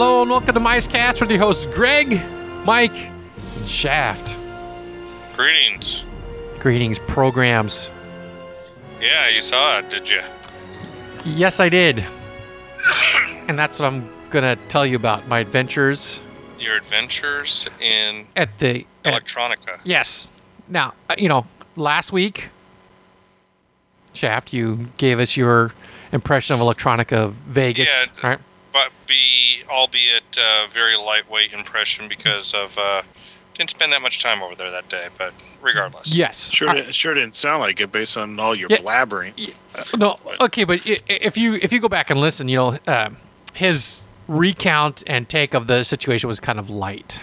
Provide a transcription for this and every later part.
Hello and welcome to MiceCast with your hosts Greg, Mike, and Shaft. Greetings. Greetings, programs. Yeah, you saw it, did you? Yes, I did. and that's what I'm gonna tell you about my adventures Your adventures in at the. at- electronica. yes. Now, uh, you know, last week, Shaft, you gave us your impression of Electronica Vegas, Yeah, right? But be albeit uh, very lightweight impression because of uh, didn't spend that much time over there that day. But regardless, Yes. Sure, I- sure didn't sound like it based on all your Yeah. blabbering. No, okay, but if you if you go back and listen, you know, uh, his recount and take of the situation was kind of light.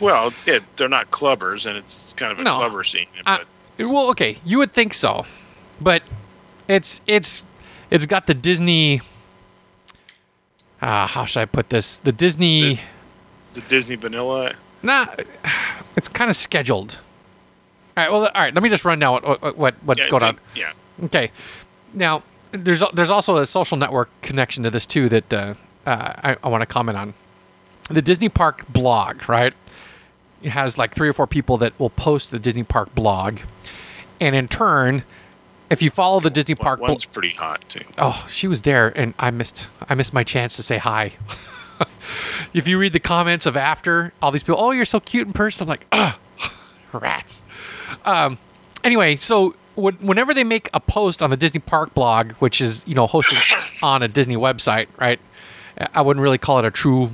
Well, yeah, they're not clubbers, and it's kind of a No. clubber scene. But well, okay, you would think so, but it's it's it's got the Disney. Uh, how should I put this? The Disney. the Disney vanilla. Nah, it's kind of scheduled. All right. Well, all right. Let me just run down what what, what what's yeah, going on. Yeah, Okay. Now, there's there's also a social network connection to this too that uh, uh, I, I want to comment on. The Disney Park blog, right? It has like three or four people that will post the Disney Park blog, and in turn, if you follow the Disney Park, one's pretty hot too. oh, she was there, and I missed I missed my chance to say hi. if you read the comments of after all these people, oh, you're so cute in person. I'm like, ugh, rats. Um, anyway, so when- whenever they make a post on the Disney Park blog, which is you know hosted on a Disney website, right? I wouldn't really call it a true.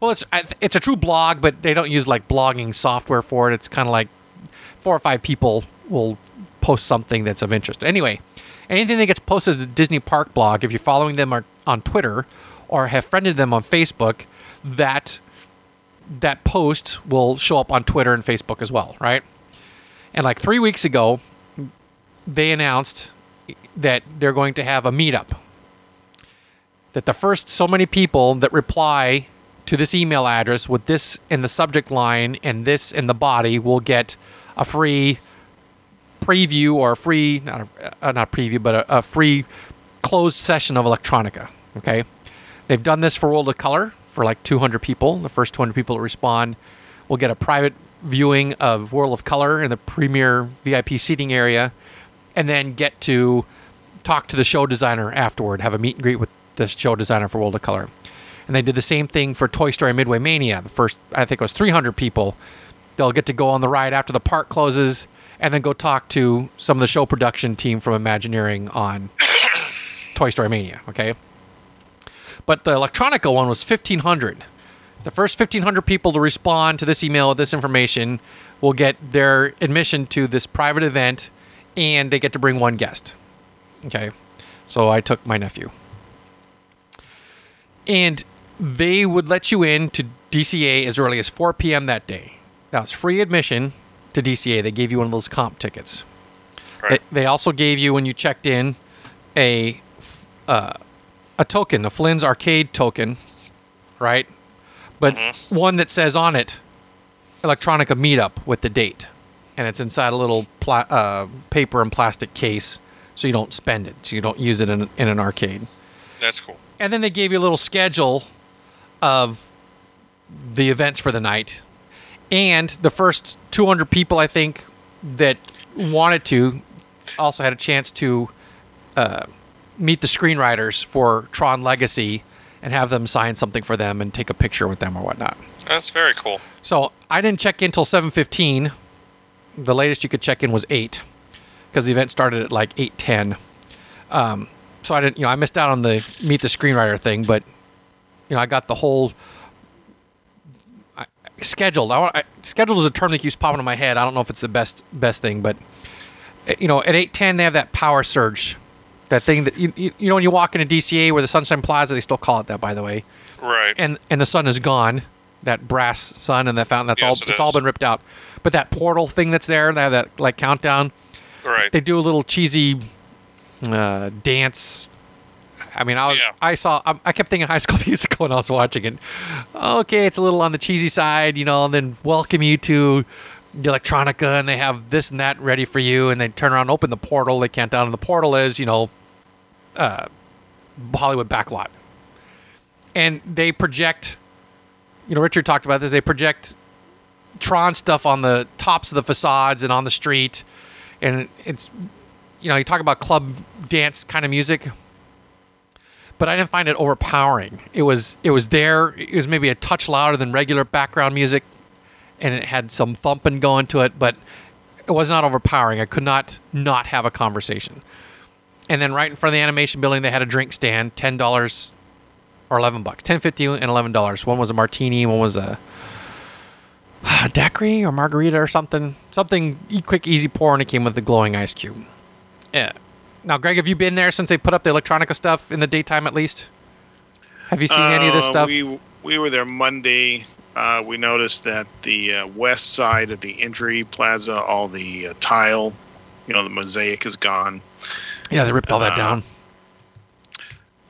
Well, it's it's a true blog, but they don't use like blogging software for it. It's kind of like four or five people will post something that's of interest. Anyway, anything that gets posted to the Disney Park blog, if you're following them on- on Twitter or have friended them on Facebook, that that post will show up on Twitter and Facebook as well, right? And like three weeks ago, they announced that they're going to have a meetup. That the first so many people that reply to this email address with this in the subject line and this in the body will get a free preview or a free not a, uh, not preview but a, a free closed session of electronica okay? They've done this for world of color for like 200 people. The first 200 people to respond will get a private viewing of world of color in the premier vip seating area and then get to talk to the show designer afterward have a meet and greet with the show designer for world of color. And they did the same thing for toy story midway mania. The first i think it was 300 people. They'll get to go on the ride after the park closes and then go talk to some of the show production team from Imagineering on Toy Story Mania, okay? But the Electronica one was 1,500. The first 1,500 people to respond to this email with this information will get their admission to this private event and they get to bring one guest, okay? So I took my nephew. And they would let you in to DCA as early as 4 p.m. that day. That was free admission to DCA. They gave you one of those comp tickets. Right. They, they also gave you when you checked in a uh, a token, a Flynn's arcade token, right? But one that says on it Electronica Meetup with the date, and it's inside a little pla- uh, paper and plastic case, so you don't spend it, so you don't use it in, in an arcade. That's cool. And then they gave you a little schedule of the events for the night. And the first 200 people, I think, that wanted to also had a chance to uh, meet the screenwriters for Tron Legacy and have them sign something for them and take a picture with them or whatnot. That's very cool. So I didn't check in till 7:15. The latest you could check in was eight, because the event started at like 8:10. Um, so I didn't, you know, I missed out on the meet the screenwriter thing, but you know, I got the whole scheduled. I, I, scheduled is a term that keeps popping in my head. I don't know if it's the best best thing, but uh, you know, at 8:10 they have that power surge, that thing that you, you you know when you walk into DCA where the Sunshine Plaza, they still call it that, by the way Right. and and the sun is gone. That brass sun and that fountain. That's Yes, all. it It's all been ripped out. But that portal thing that's there, they have that like countdown. right. They do a little cheesy uh, dance. I mean, I was, Yeah. I saw. I, I kept thinking High School Musical when I was watching it. Okay, it's a little on the cheesy side, you know. And then welcome you to the electronica, and they have this and that ready for you, and they turn around, and open the portal. They can't down, and the portal is, you know, uh, Hollywood backlot. and they project. You know, Richard talked about this. They project Tron stuff on the tops of the facades and on the street, and it's you know you talk about club dance kind of music, but I didn't find it overpowering. It was it was there. It was maybe a touch louder than regular background music, and it had some thumping going to it, but it was not overpowering. I could not not have a conversation. And then right in front of the animation building, they had a drink stand, ten dollars or eleven bucks, ten fifty and eleven dollars. One was a martini, one was a a daiquiri or margarita or something. Something quick, easy pour, and it came with a glowing ice cube. Yeah. Now, Greg, have you been there since they put up the electronica stuff in the daytime at least? Have you seen any of this Uh, stuff? We we were there Monday. Uh, we noticed that the uh, west side of the entry plaza, all the uh, tile, you know, the mosaic is gone. yeah, they ripped all that uh, down.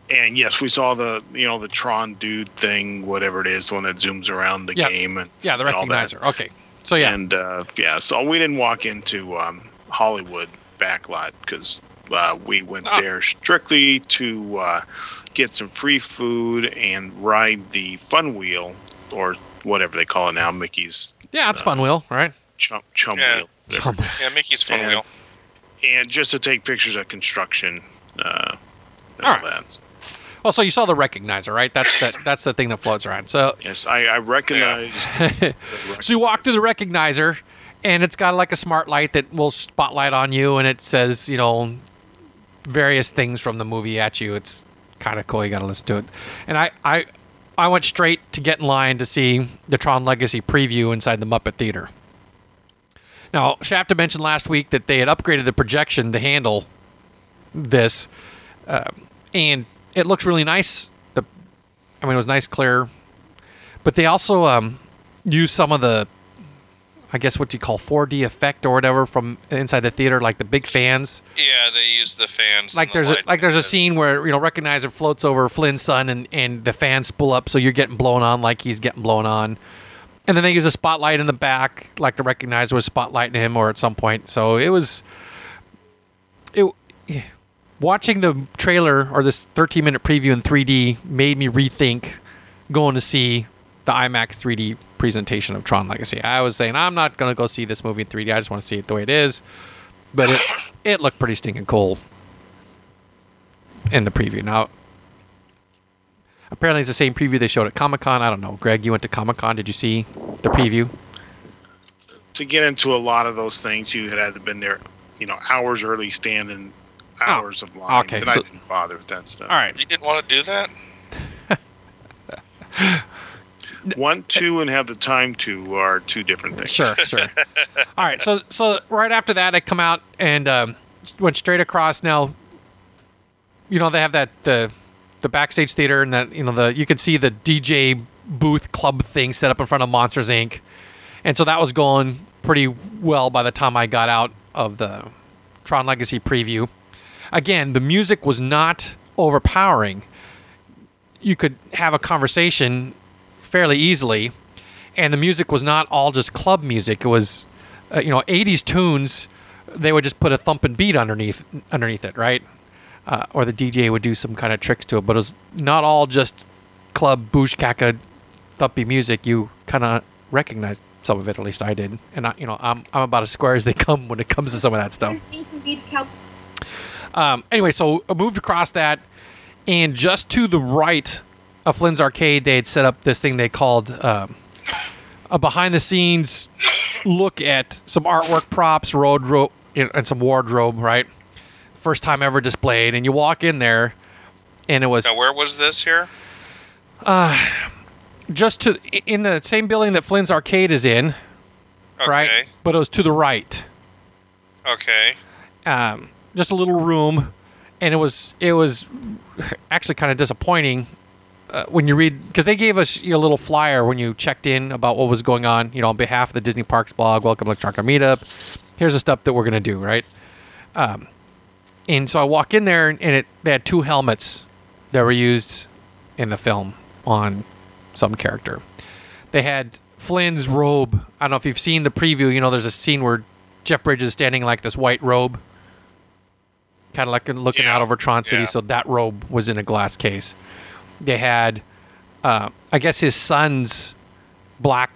And yes, we saw the you know the Tron dude thing, whatever it is, the one that zooms around the Yeah. game and Yeah, the and all that. recognizer. Okay. So yeah, And uh, yeah, so we didn't walk into um, Hollywood backlot because uh, we went Oh. there strictly to uh, get some free food and ride the fun wheel or whatever they call it now, Mickey's yeah, it's fun wheel, right? chum, chum Yeah. wheel. Chum- Yeah, Mickey's Fun And- Wheel. And just to take pictures of construction. Uh, and All all right. that. Well, so you saw the recognizer, right? That's the that's the thing that floats around. So Yes, I, I recognized. the So you walk through the recognizer, and it's got like a smart light that will spotlight on you, and it says, you know, various things from the movie at you. It's kind of cool. You got to listen to it. And I, I, I went straight to get in line to see the Tron Legacy preview inside the Muppet Theater. Now, Shafta mentioned last week that they had upgraded the projection to handle this, um, and it looks really nice. The, I mean, it was nice, clear, but they also um, use some of the I guess what you call 4D effect or whatever from inside the theater, like the big fans. The fans. Like and the there's a like there's a scene where you know recognizer floats over Flynn's son and and the fans spool up, so you're getting blown on like he's getting blown on. And then they use a spotlight in the back, like the recognizer was spotlighting him, or at some point. So it was it. yeah. Watching the trailer or this 13 minute preview in 3D made me rethink going to see the IMAX 3D presentation of Tron Legacy. I was saying I'm not going to go see this movie in 3D. I just want to see it the way it is. But it it looked pretty stinking cool in the preview. Now, apparently it's the same preview they showed at Comic Con. I don't know. Greg, you went to Comic Con. Did you see the preview? to get into a lot of those things, you had to been there, you know, hours early, standing oh, hours of lines, Oh, okay, and so- I didn't bother with that stuff. All right. You didn't want to do that? Want to and have the time to are two different things. Sure, sure. All right, so so right after that, I come out and um, went straight across. Now, you know they have that the the backstage theater and that you know the you can see the DJ booth club thing set up in front of Monsters Inc. And so that was going pretty well by the time I got out of the Tron Legacy preview. Again, the music was not overpowering. You could have a conversation fairly easily, and the music was not all just club music. It was, uh, you know, '80s tunes. They would just put a thumping beat underneath underneath it, right? Uh, or the DJ would do some kind of tricks to it, but it was not all just club bushkaka thumpy music. You kind of recognized some of it, at least I did. And I, you know, I'm I'm about as square as they come when it comes to some of that stuff. Um, anyway, so I moved across that, and just to the right of Flynn's Arcade, they had set up this thing they called um, a behind the scenes look at some artwork props, road ro- and some wardrobe, right? First time ever displayed. And you walk in there, and it was Now, where was this here? just to in the same building that Flynn's Arcade is in, Okay. right? But it was to the right. Okay. um, just a little room, and it was it was actually kind of disappointing uh, when you read because they gave us a little flyer when you checked in about what was going on. You know, on behalf of the Disney Parks blog, welcome to Electronica Meetup. Here's the stuff that we're gonna do, right? Um, and so I walk in there, and it they had two helmets that were used in the film on some character. They had Flynn's robe. I don't know if you've seen the preview. You know, there's a scene where Jeff Bridges is standing in, like this white robe, kind of like looking Yeah. out over Tron City. Yeah. So that robe was in a glass case. They had uh, I guess his son's black,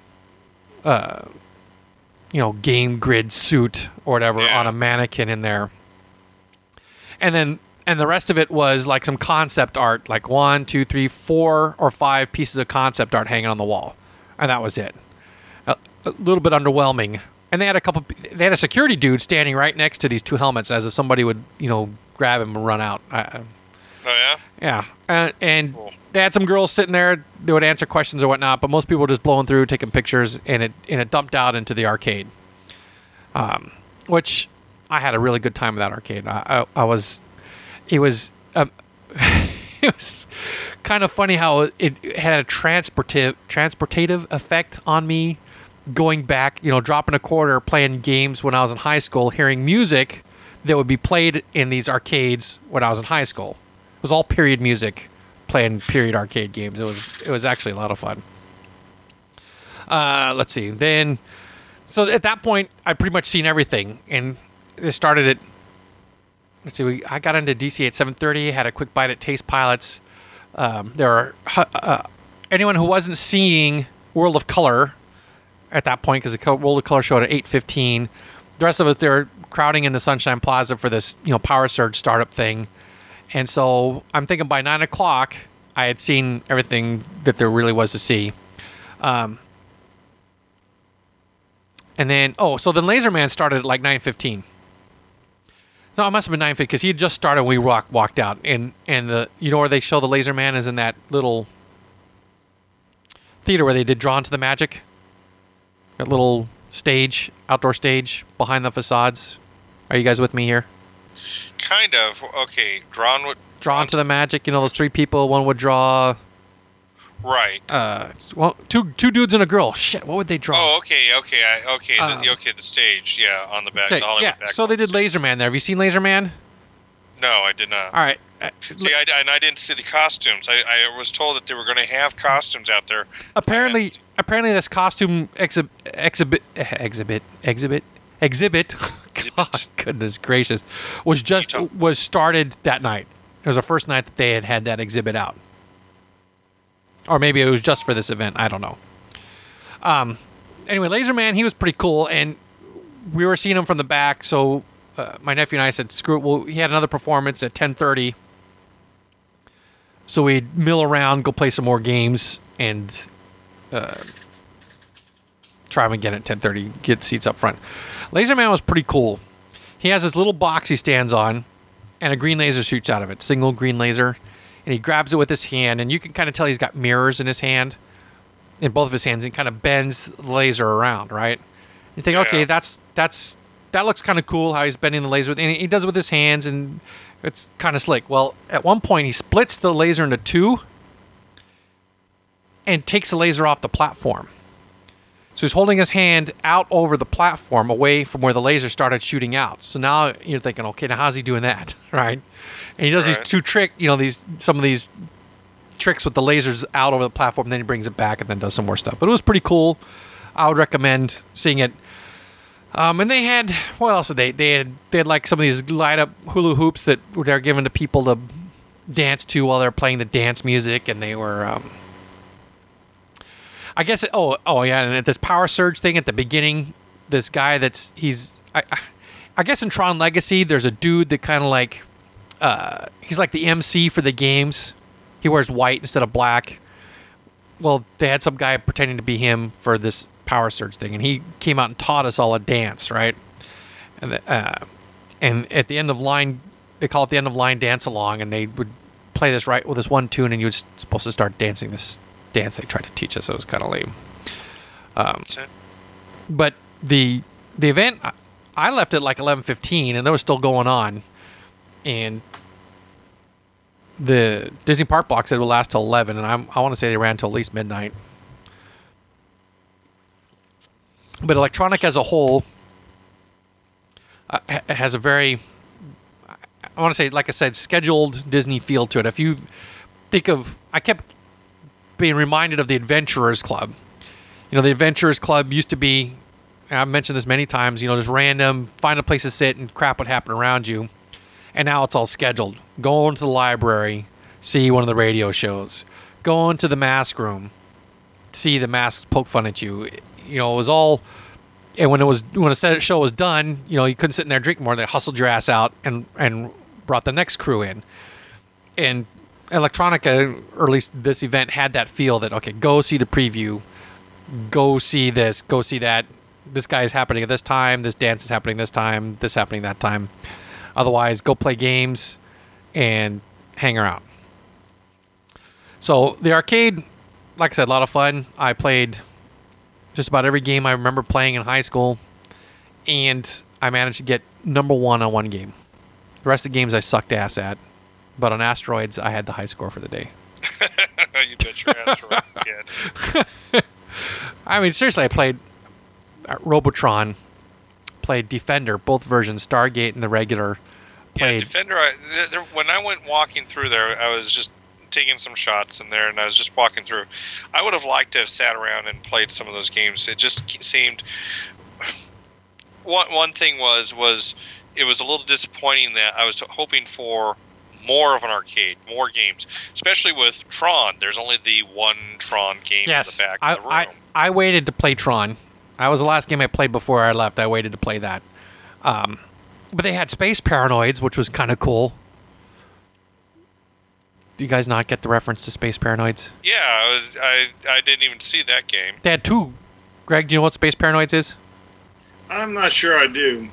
uh, you know, game grid suit or whatever Yeah. on a mannequin in there. And then, and the rest of it was like some concept art, like one, two, three, four or five pieces of concept art hanging on the wall, and that was it. A, a little bit underwhelming. And they had a couple. They had a security dude standing right next to these two helmets, as if somebody would, you know, grab him and run out. I, I- Oh yeah. yeah, uh, and Cool. they had some girls sitting there. They would answer questions or whatnot, but most people were just blowing through, taking pictures, and it and it dumped out into the arcade. Um, which I had a really good time with that arcade. I I, I was, it was, um, it was kind of funny how it had a transportive transportative effect on me. Going back, you know, dropping a quarter, playing games when I was in high school, hearing music that would be played in these arcades when I was in high school. It was all period music, playing period arcade games. It was it was actually a lot of fun. Uh, let's see. Then, so at that point, I pretty much seen everything, and it started at. Let's see. We I got into DC at seven thirty. Had a quick bite at Taste Pilots. Um, there are uh, uh, anyone who wasn't seeing World of Color at that point because the World of Color showed at eight fifteen. The rest of us they were crowding in the Sunshine Plaza for this you know Power Surge startup thing. And so I'm thinking by nine o'clock, I had seen everything that there really was to see. Um, and then, oh, so then Laser Man started at like 9.15. No, it must have been 9.15 because he had just started when we walk, walked out. And, and the you know where they show the Laser Man is in that little theater where they did Drawn to the Magic? That little stage, outdoor stage behind the facades. Are you guys with me here? Kind of. Okay. Drawn with. drawn to the magic. You know, those three people. One would draw Right. uh, well, two two dudes and a girl. Shit, what would they draw? Oh, okay, okay, I, okay, the, Um, okay. The stage, yeah, on the back. okay, the yeah. back So they did. Laser Man there. Have you seen Laser Man? No, I did not. All right. Uh, See, I, and I didn't see the costumes. I, I was told that they were going to have costumes out there. apparently, apparently, this costume exhi- exhibit, exhibit, exhibit, exhibit. God, goodness gracious, was just Utah. was started that night. It was the first night that they had had that exhibit out, or maybe it was just for this event. I don't know. Um, anyway, Laser Man, he was pretty cool, and we were seeing him from the back. So uh, my nephew and I said, "Screw it." Well, he had another performance at ten thirty. So we'd mill around, go play some more games, and uh, try them again at 10:30. Get seats up front. Laser Man was pretty cool. He has this little box he stands on, and a green laser shoots out of it. Single green laser, and he grabs it with his hand, and you can kind of tell he's got mirrors in his hand, in both of his hands, and kind of bends the laser around. Right? You think, Yeah. okay, that's that's that looks kind of cool how he's bending the laser with, and he does it with his hands, and it's kind of slick. Well, at one point he splits the laser into two, and takes the laser off the platform. So he's holding his hand out over the platform away from where the laser started shooting out. So now you're thinking, okay, now how's he doing that? Right? And he does Right. these two trick, you know, these some of these tricks with the lasers out over the platform, then he brings it back and then does some more stuff. But it was pretty cool. I would recommend seeing it. Um, and they had what else did they? They had they had like some of these light up hula hoops that they're given to people to dance to while they're playing the dance music, and they were. Um, I guess. Oh, oh yeah. And at this power surge thing at the beginning, this guy that's he's. I, I- guess in Tron Legacy, there's a dude that kind of like. Uh, he's like the MC for the games. He wears white instead of black. Well, they had some guy pretending to be him for this power surge thing, and he came out and taught us all a dance, right? And the, uh, and at the end of line, they call it the end of line dance along, and they would play this right with this one tune, and you were supposed to start dancing this dance they tried to teach us. It was kind of lame. It. But the the event, I- left at like eleven fifteen, and they were still going on, and the Disney Park block said it would last till eleven, and I'm, I want to say they ran till at least midnight. But electronic as a whole uh, has a very, I want to say, like I said, scheduled Disney feel to it. If you think of, I kept being reminded of the Adventurers Club. You know, the Adventurers Club used to be, I've mentioned this many times, you know, just random, find a place to sit and crap would happen around you. And now it's all scheduled. Go into the library, see one of the radio shows. go into the mask room, see the masks poke fun at you. You know, it was all. And when it was when the show was done, you know, you couldn't sit in there and drink more. They hustled your ass out and and brought the next crew in. And electronica, or at least this event, had that feel that okay, go see the preview, go see this, go see that. This guy is happening at this time. This dance is happening this time. This happening that time. Otherwise, go play games and hang around. So the arcade, like I said, a lot of fun. I played just about every game I remember playing in high school, and I managed to get number one on one game. The rest of the games I sucked ass at, but on asteroids I had the high score for the day. you bet your asteroids kid. I mean, seriously, I played uh, Robotron, played Defender, both versions, Stargate and the regular. Yeah, Defender. I, there, there, when I went walking through there, I was just taking some shots in there, and I was just walking through. I would have liked to have sat around and played some of those games. It just seemed. One one thing was was it was a little disappointing that I was hoping for more of an arcade, more games, especially with Tron. There's only the one Tron game yes, in the back I, of the room. I I waited to play Tron. That was the last game I played before I left. I waited to play that. Um, but they had Space Paranoids, which was kind of cool. Do you guys not get the reference to Space Paranoids? yeah, I was. I I didn't even see that game. They had two. Greg, do you know what Space Paranoids is? I'm not sure I do.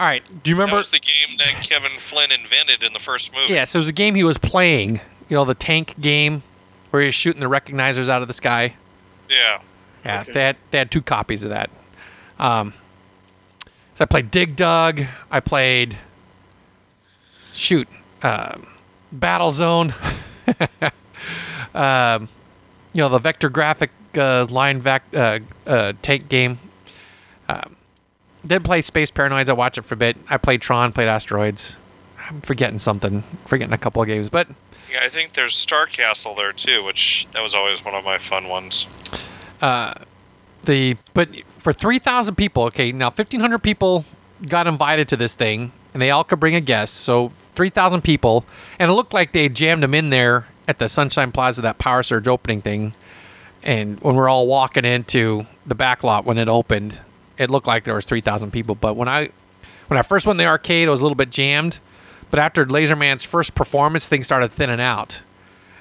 All right. Do you remember? That remember? was the game that Kevin Flynn invented in the first movie. Yes, it was a game he was playing. You know, the tank game where he was shooting the recognizers out of the sky. Yeah. Yeah, Okay. they had they had two copies of that. Um, so I played Dig Dug. I played shoot um, Battle Zone. um, you know the vector graphic uh, line vac- uh, uh, tank game. Um, did play Space Paranoids. I watched it for a bit. I played Tron. Played Asteroids. I'm forgetting something. Forgetting a couple of games, but Yeah, I think there's Star Castle there too, which that was always one of my fun ones. Uh, the but for 3000 people okay now 1500 people got invited to this thing and they all could bring a guest so 3000 people and it looked like they jammed them in there at the sunshine plaza that power surge opening thing and when we're all walking into the back lot when it opened it looked like there was 3000 people but when i when i first went to the arcade it was a little bit jammed but after laserman's first performance things started thinning out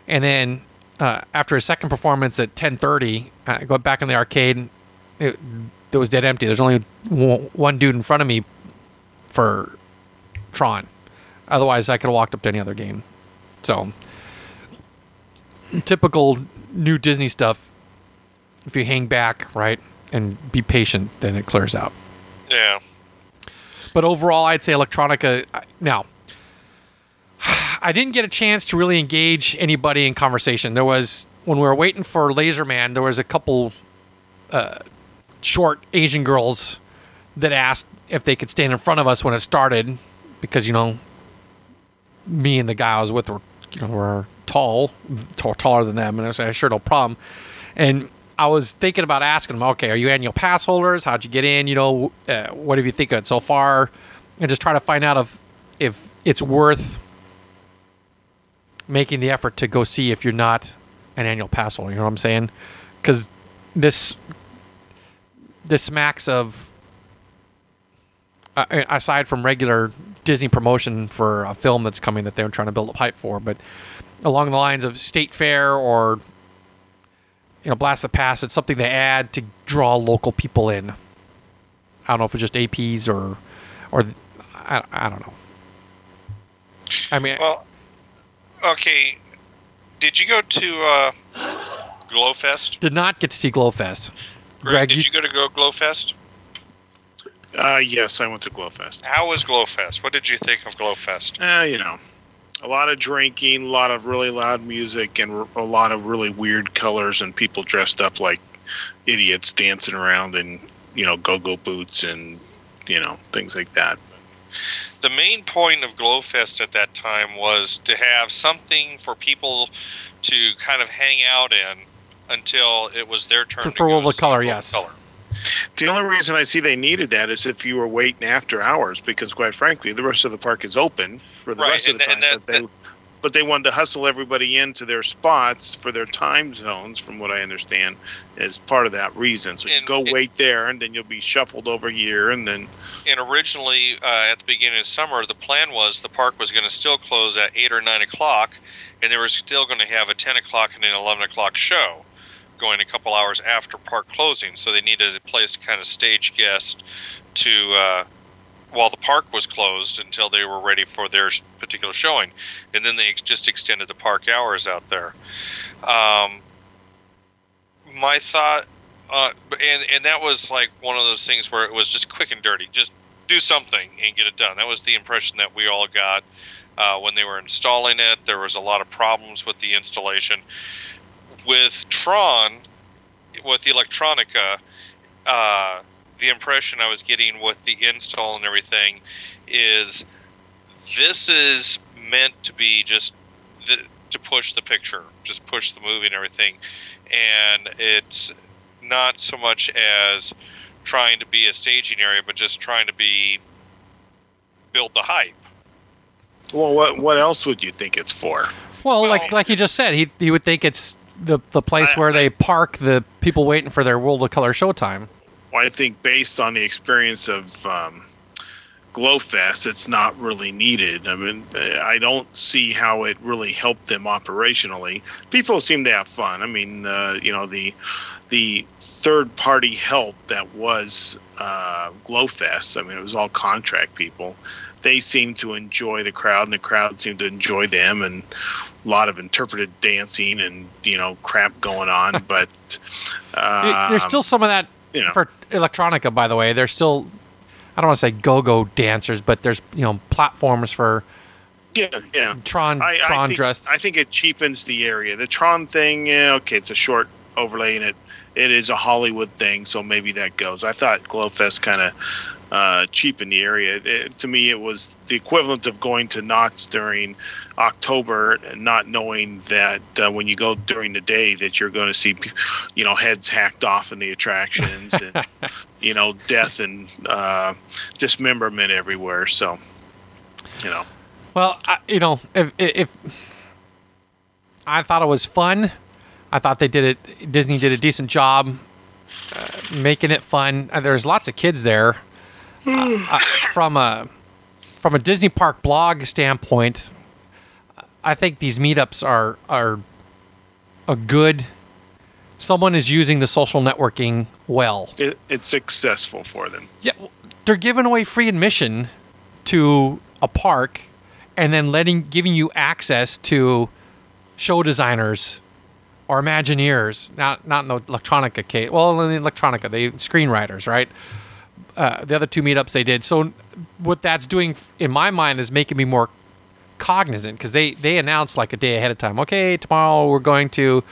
and then uh, after his second performance at 10:30, I go back in the arcade. It, it was dead empty. There's only one dude in front of me for Tron. Otherwise, I could have walked up to any other game. So, typical new Disney stuff. If you hang back, right, and be patient, then it clears out. Yeah. But overall, I'd say electronica. Now, I didn't get a chance to really engage anybody in conversation. There was when we were waiting for Laserman, there was a couple uh, short Asian girls that asked if they could stand in front of us when it started, because you know, me and the guy I was with were you know were tall, t- taller than them, and I said, "Sure, no problem." And I was thinking about asking them, "Okay, are you annual pass holders? How'd you get in? You know, uh, what have you think of it so far?" And just try to find out if if it's worth making the effort to go see if you're not an annual pass holder. You know what I'm saying? Because this this smacks of uh, aside from regular Disney promotion for a film that's coming that they're trying to build up hype for, but along the lines of State Fair or you know Blast the Past, it's something they add to draw local people in. I don't know if it's just APs or or I, I don't know. I mean, Well, okay. Did you go to uh, Glowfest? did not get to see Glowfest. Greg, Greg, did you- you, go to go Glowfest? Uh, yes, I went to Glowfest. How was Glowfest? What did you think of Glowfest? Uh, you know, a lot of drinking, a lot of really loud music, and a lot of really weird colors and people dressed up like idiots dancing around in you know go-go boots and you know things like that. The main point of Glowfest at that time was to have something for people to kind of hang out in until it was their turn For- to for go World of Color, World yes. Color. The only reason I see they needed that is if you were waiting after hours, because quite frankly, the rest of the park is open for the Right, rest of and- the time. that- but they that- but they wanted to hustle everybody into their spots for their time zones, from what I understand, as part of that reason. So you go it- wait there, and then you'll be shuffled over here, and then And originally, uh, at the beginning of summer, the plan was the park was going to still close at eight or nine o'clock, and they were still going to have a ten o'clock and an eleven o'clock show, going a couple hours after park closing. So they needed a place to kind of stage guests to uh, while the park was closed until they were ready for their particular showing, and then they just extended the park hours out there. Um, my thought uh, and and that was like one of those things where it was just quick and dirty. Just do something and get it done. That was the impression that we all got uh, when they were installing it. There was a lot of problems with the installation. With Tron, with the Electronica, uh, the impression I was getting with the install and everything is this is meant to be just the, to push the picture, just push the movie and everything, and it's not so much as trying to be a staging area, but just trying to be build the hype. well, what what else would you think it's for? Well, Well- like like you just said, he he would think it's the the place I- where they park the people waiting for their World of Color showtime. Well, I think based on the experience of um, Glowfest, it's not really needed. I mean, I don't see how it really helped them operationally. People seem to have fun. I mean, uh, you know, the the third party help that was uh, Glowfest. I mean, it was all contract people. They seemed to enjoy the crowd, and the crowd seemed to enjoy them, and a lot of interpreted dancing and you know crap going on. But uh, There's still some of that you know. for electronica, by the way. There's still I don't want to say go-go dancers, but there's you know platforms for yeah, yeah. Tron I, Tron I think, dressed. I think it cheapens the area. The Tron thing, yeah, okay, it's a short overlay, and it it is a Hollywood thing, so maybe that goes. I thought Glowfest kind of uh, in the area. It, to me, it was the equivalent of going to Knott's during October, and not knowing that uh, when you go during the day that you're going to see, you know, heads hacked off in the attractions, and you know, death and uh, dismemberment everywhere. So, you know. Well, I, you know, if, if I thought it was fun, I thought they did it. Disney did a decent job uh, making it fun. Uh, there's lots of kids there. Uh, uh, from a from a Disney Park blog standpoint, I think these meetups are are a good. Someone is using the social networking well. It, it's successful for them. Yeah, they're giving away free admission to a park, and then letting giving you access to show designers or Imagineers. Not not in the electronica case. Well, in the electronica, they screenwriters, right? Uh, the other two meetups they did. So what that's doing in my mind is making me more cognizant because they they announced like a day ahead of time. Okay, tomorrow we're going to,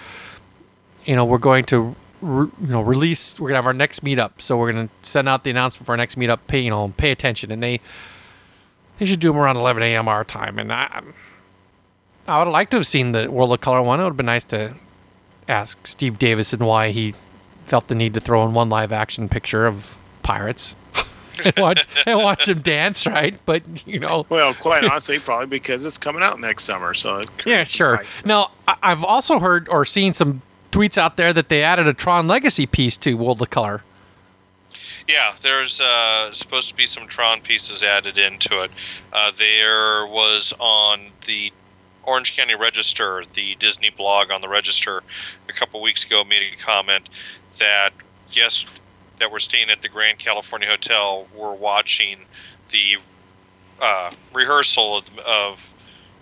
you know, we're going to. Re, you know, release. We're gonna have our next meetup, so we're gonna send out the announcement for our next meetup. Pay, you know, pay attention, and they they should do them around 11 a.m. our time. And I, I would liked to have seen the World of Color one. It would have been nice to ask Steve Davison why he felt the need to throw in one live action picture of pirates and, watch, and watch them dance, right? But you know, Well, quite honestly, probably because it's coming out next summer. So yeah, sure. hype. Now, I- I've also heard or seen some tweets out there that they added a Tron Legacy piece to World of Color. Yeah, there's uh, supposed to be some Tron pieces added into it. Uh, there was on the Orange County Register, the Disney blog on the Register, a couple weeks ago made a comment that guests that were staying at the Grand California Hotel were watching the uh, rehearsal of, of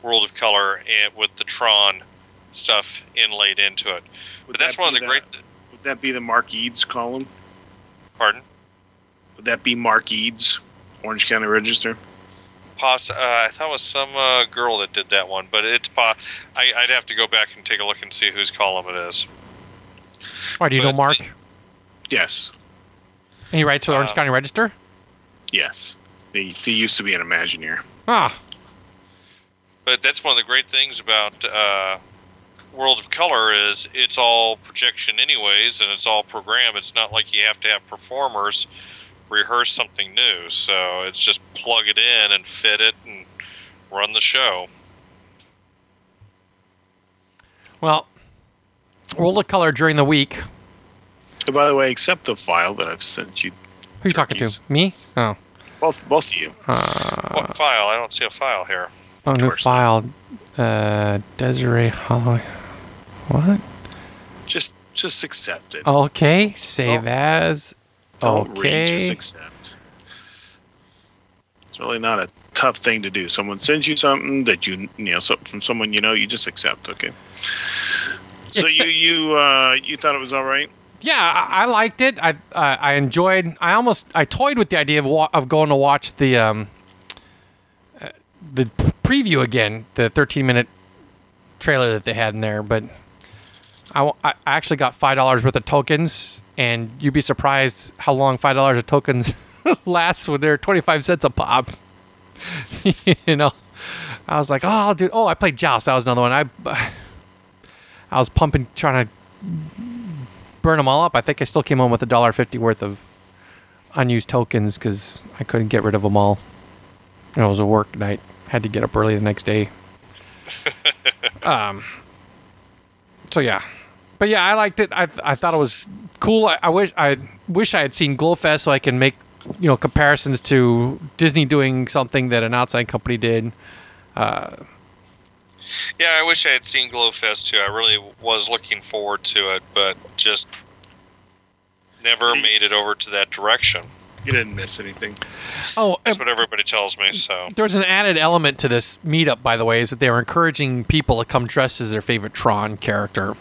World of Color and with the Tron stuff inlaid into it. Would But that's that one of be the great. Would that be the Mark Eades column? Pardon. Would that be Mark Eades, Orange County Register? Poss- uh, I thought it was some uh, girl that did that one, but it's po- I, I'd have to go back and take a look and see whose column it is. Why do you know Mark? the- Yes, And he writes for the Orange Uh, County Register. yes. He, he used to be an Imagineer. Ah, But that's one of the great things about uh, World of Color is it's all projection anyways, and it's all program. It's not like you have to have performers rehearse something new. So it's just plug it in and fit it and run the show. Well, World of Color during the week. And by the way, accept the file that I've sent you. Who are you talking to? Me? Oh, Both, both of you. what file? I don't see a file here. oh, new file. Uh, Desiree Holloway. What? Just, just accept it. Okay, save Don't- as. Don't read, just Okay. accept. It's really not a tough thing to do. Someone sends you something that you, you know, so, from someone you know, you just accept. Okay. So you, you, uh, you thought it was all right. Yeah, I, I liked it. I uh, I enjoyed. I almost I toyed with the idea of wa- of going to watch the um uh, the preview again, the 13 minute trailer that they had in there, but I, I actually got five dollars worth of tokens, and you'd be surprised how long five dollars of tokens lasts when they're 25 cents a pop. you know, I was like, oh, do. Oh, I played Joust. That was another one. I I was pumping, trying to burn them all up. I think I still came home with a dollar fifty worth of unused tokens because I couldn't get rid of them all. It was a work night. Had to get up early the next day. um. So yeah, but yeah, I liked it. I I thought it was cool. I, I wish I wish I had seen Glowfest so I can make you know comparisons to Disney doing something that an outside company did. Yeah, I wish I had seen Glowfest too. I really was looking forward to it, but just never made it over to that direction. You didn't miss anything. Oh, uh, That's what everybody tells me. So There was an added element to this meetup, by the way, is that they were encouraging people to come dressed as their favorite Tron character.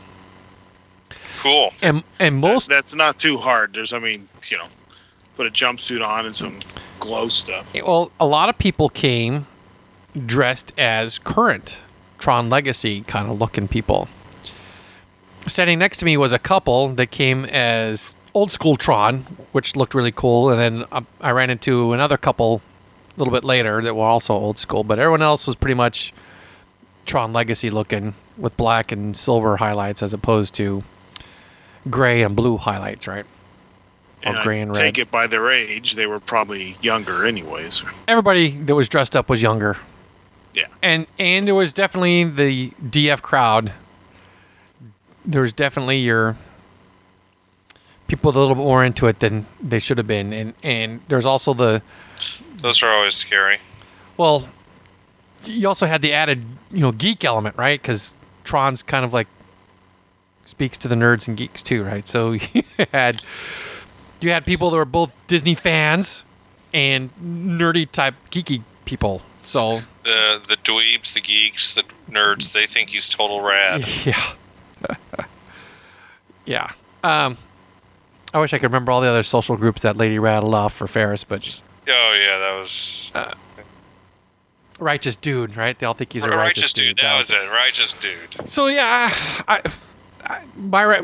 cool. And and most That's not too hard. There's, I mean, you know, put a jumpsuit on and some glow stuff. well, a lot of people came dressed as current Tron Legacy kind of looking people. Standing next to me was a couple that came as old school Tron, which looked really cool, and then uh, I ran into another couple a little bit later that were also old school, but everyone else was pretty much Tron Legacy looking with black and silver highlights as opposed to gray and blue highlights, right? Or And gray and red. Take it by their age, they were probably younger, anyways. everybody that was dressed up was younger. Yeah. And and there was definitely the DF crowd. There was definitely your people a little bit more into it than they should have been. And and there's also the Those are always scary. well, you also had the added, you know, geek element, right? Cuz Tron's kind of like speaks to the nerds and geeks too, right? So you had you had people that were both Disney fans and nerdy type geeky people. So The the dweebs, the geeks, the nerds, they think he's total rad. Yeah. yeah. Um, I wish I could remember all the other social groups that lady rattled off for Ferris, but Oh yeah, that was righteous dude, right? They all think he's a righteous, righteous, dude. That was it. Righteous dude. So yeah, I, I, my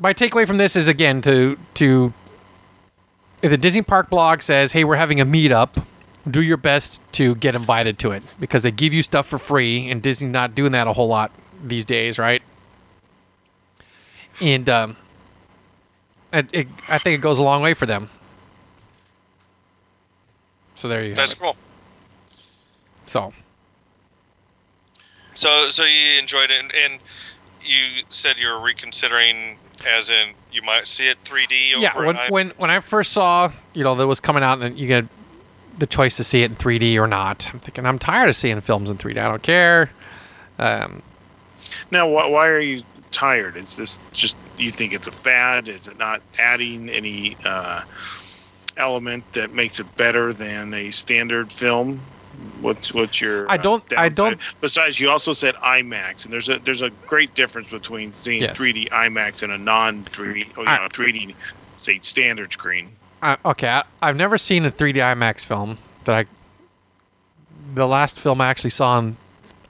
my takeaway from this is again to to if the Disney Park blog says, "Hey, we're having a meetup," do your best to get invited to it because they give you stuff for free, and Disney's not doing that a whole lot these days, right? And um, it, it, I think it goes a long way for them. So there you go. That's cool. So So so you enjoyed it, and, and you said you were reconsidering, as in you might see it 3D. Over yeah, when, when when I first saw you know that was coming out, and you get the choice to see it in 3D or not. I'm thinking I'm tired of seeing films in 3D. I don't care. Um, Now, why, why are you tired? Is this just you think it's a fad? Is it not adding any uh, element that makes it better than a standard film? What's what's your? I don't- I don't- Besides, you also said IMAX, and there's a there's a great difference between seeing Yes. 3D IMAX and a non 3D, or, you know, 3D, say standard screen. I, okay, I, I've never seen a 3D IMAX film that I. The last film I actually saw in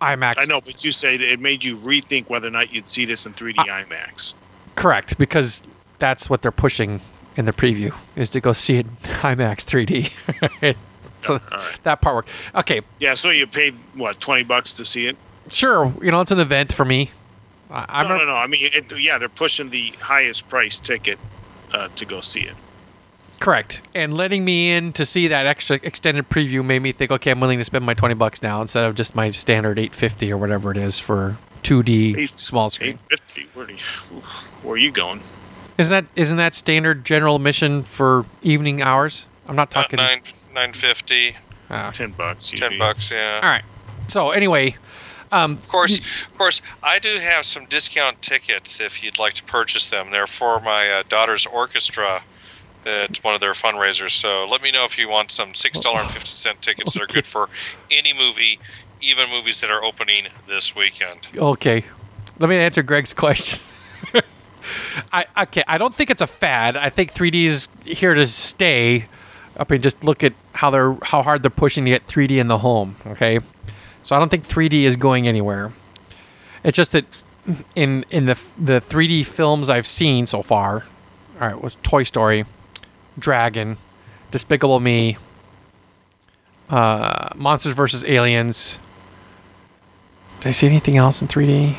IMAX. I know, but you said it made you rethink whether or not you'd see this in 3D IMAX. Correct, because that's what they're pushing in the preview is to go see it in IMAX 3D. so that part worked. Okay, Yeah, so you paid what 20 bucks to see it? sure. You know, it's an event for me. I, I'm no, no, no. I mean, it, yeah, they're pushing the highest price ticket uh, to go see it. Correct. And letting me in to see that extra extended preview made me think, okay, I'm willing to spend my 20 bucks now instead of just my standard 850 or whatever it is for 2D Eight- small screen. Eight fifty. Where you, where are you going? Isn't that isn't that standard general admission for evening hours? I'm not Uh, talking. nine nine fifty, Ah. Ten bucks. ten bucks. Yeah. all right. So anyway, um, Of course, of course, I do have some discount tickets if you'd like to purchase them. They're for my uh, daughter's orchestra. It's one of their fundraisers. So let me know if you want some six dollar and fifty cent tickets that are good for any movie, even movies that are opening this weekend. Okay, let me answer Greg's question. I okay, I don't think it's a fad. I think 3D is here to stay. I mean, just look at how they're how hard they're pushing to get 3D in the home. Okay, so I don't think 3D is going anywhere. It's just that in in the the 3D films I've seen so far, all right, was Toy Story, Dragon, Despicable Me, uh, Monsters vs Aliens. Did I see anything else in 3D?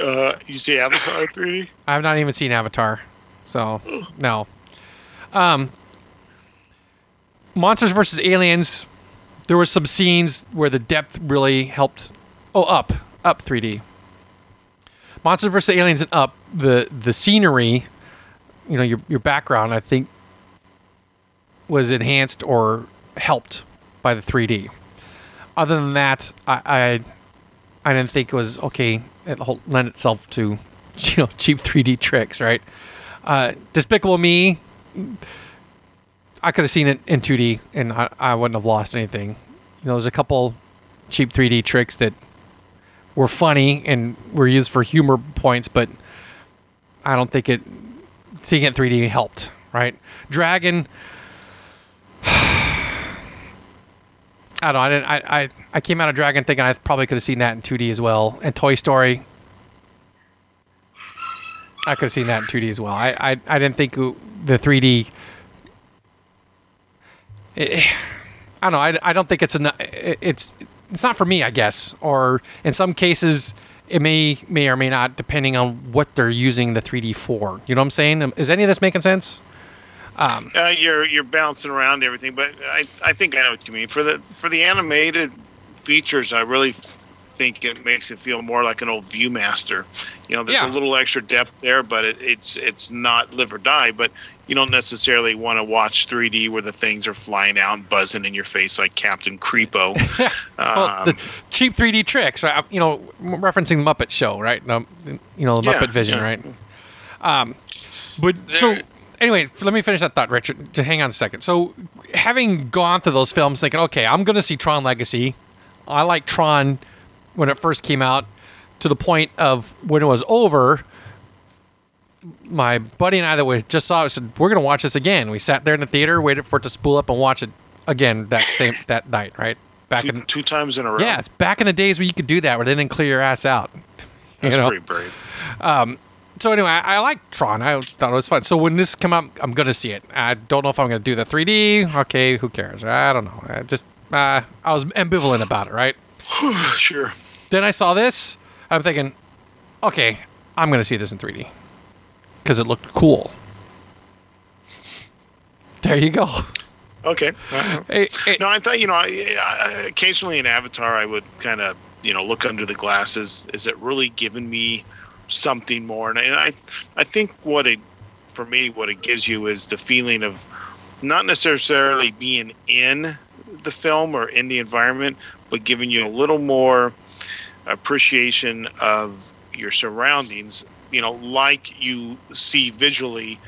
Uh, you see Avatar 3D? I've not even seen Avatar, so no. Um, Monsters vs. Aliens. There were some scenes where the depth really helped. Oh, up, up 3D. Monsters vs. Aliens and up the the scenery, you know, your your background. I think was enhanced or helped by the 3D. Other than that, I I, I didn't think it was okay. It lent itself to you know cheap 3D tricks, right? Uh, Despicable Me. I could have seen it in 2D and I, I wouldn't have lost anything. You know, there's a couple cheap 3D tricks that were funny and were used for humor points, but I don't think it seeing it in 3D helped, right? Dragon. I don't know. I didn't. I, I I came out of Dragon thinking I probably could have seen that in 2D as well. And Toy Story. I could have seen that in 2D as well. I I, I didn't think the 3D. It, I don't know. I, I don't think it's enough. It's it's not for me, I guess. Or in some cases, it may may or may not, depending on what they're using the 3D for. You know what I'm saying? Is any of this making sense? Um, Uh, you're you're bouncing around everything, but I, I think I know what you mean. For the for the animated features, I really think it makes it feel more like an old ViewMaster. You know, there's Yeah. a little extra depth there, but it, it's it's not live or die. But you don't necessarily want to watch 3D where the things are flying out and buzzing in your face like Captain Creepo. well, the Um, cheap 3D tricks, right? You know, referencing the Muppet Show, right? You know, the Yeah, Muppet Vision, yeah. right? Um, but so There- anyway, let me finish that thought, Richard. To hang on a second. So, having gone through those films, thinking, okay, I'm going to see Tron Legacy. I like Tron when it first came out. To the point of when it was over, my buddy and I that we just saw it said, "We're going to watch this again." We sat there in the theater, waited for it to spool up, and watch it again that same that night, right? Back two, in two times in a row. yeah, it's back in the days where you could do that, where they didn't clear your ass out. You that's know? pretty brave. Um, So anyway, I, I like Tron. I thought it was fun. So when this come out, I'm gonna see it. I don't know if I'm gonna do the 3D. Okay, who cares? I don't know. I just uh, I was ambivalent about it, right? sure. Then I saw this. I'm thinking, okay, I'm gonna see this in 3D because it looked cool. There you go. Okay. Uh, Hey, hey, No, I thought you know, I, I, occasionally in Avatar, I would kind of you know look under the glasses. Is it really giving me something more? And I, I, I think what it for me, what it gives you is the feeling of not necessarily being in the film or in the environment, but giving you a little more appreciation of your surroundings. You know, like you see visually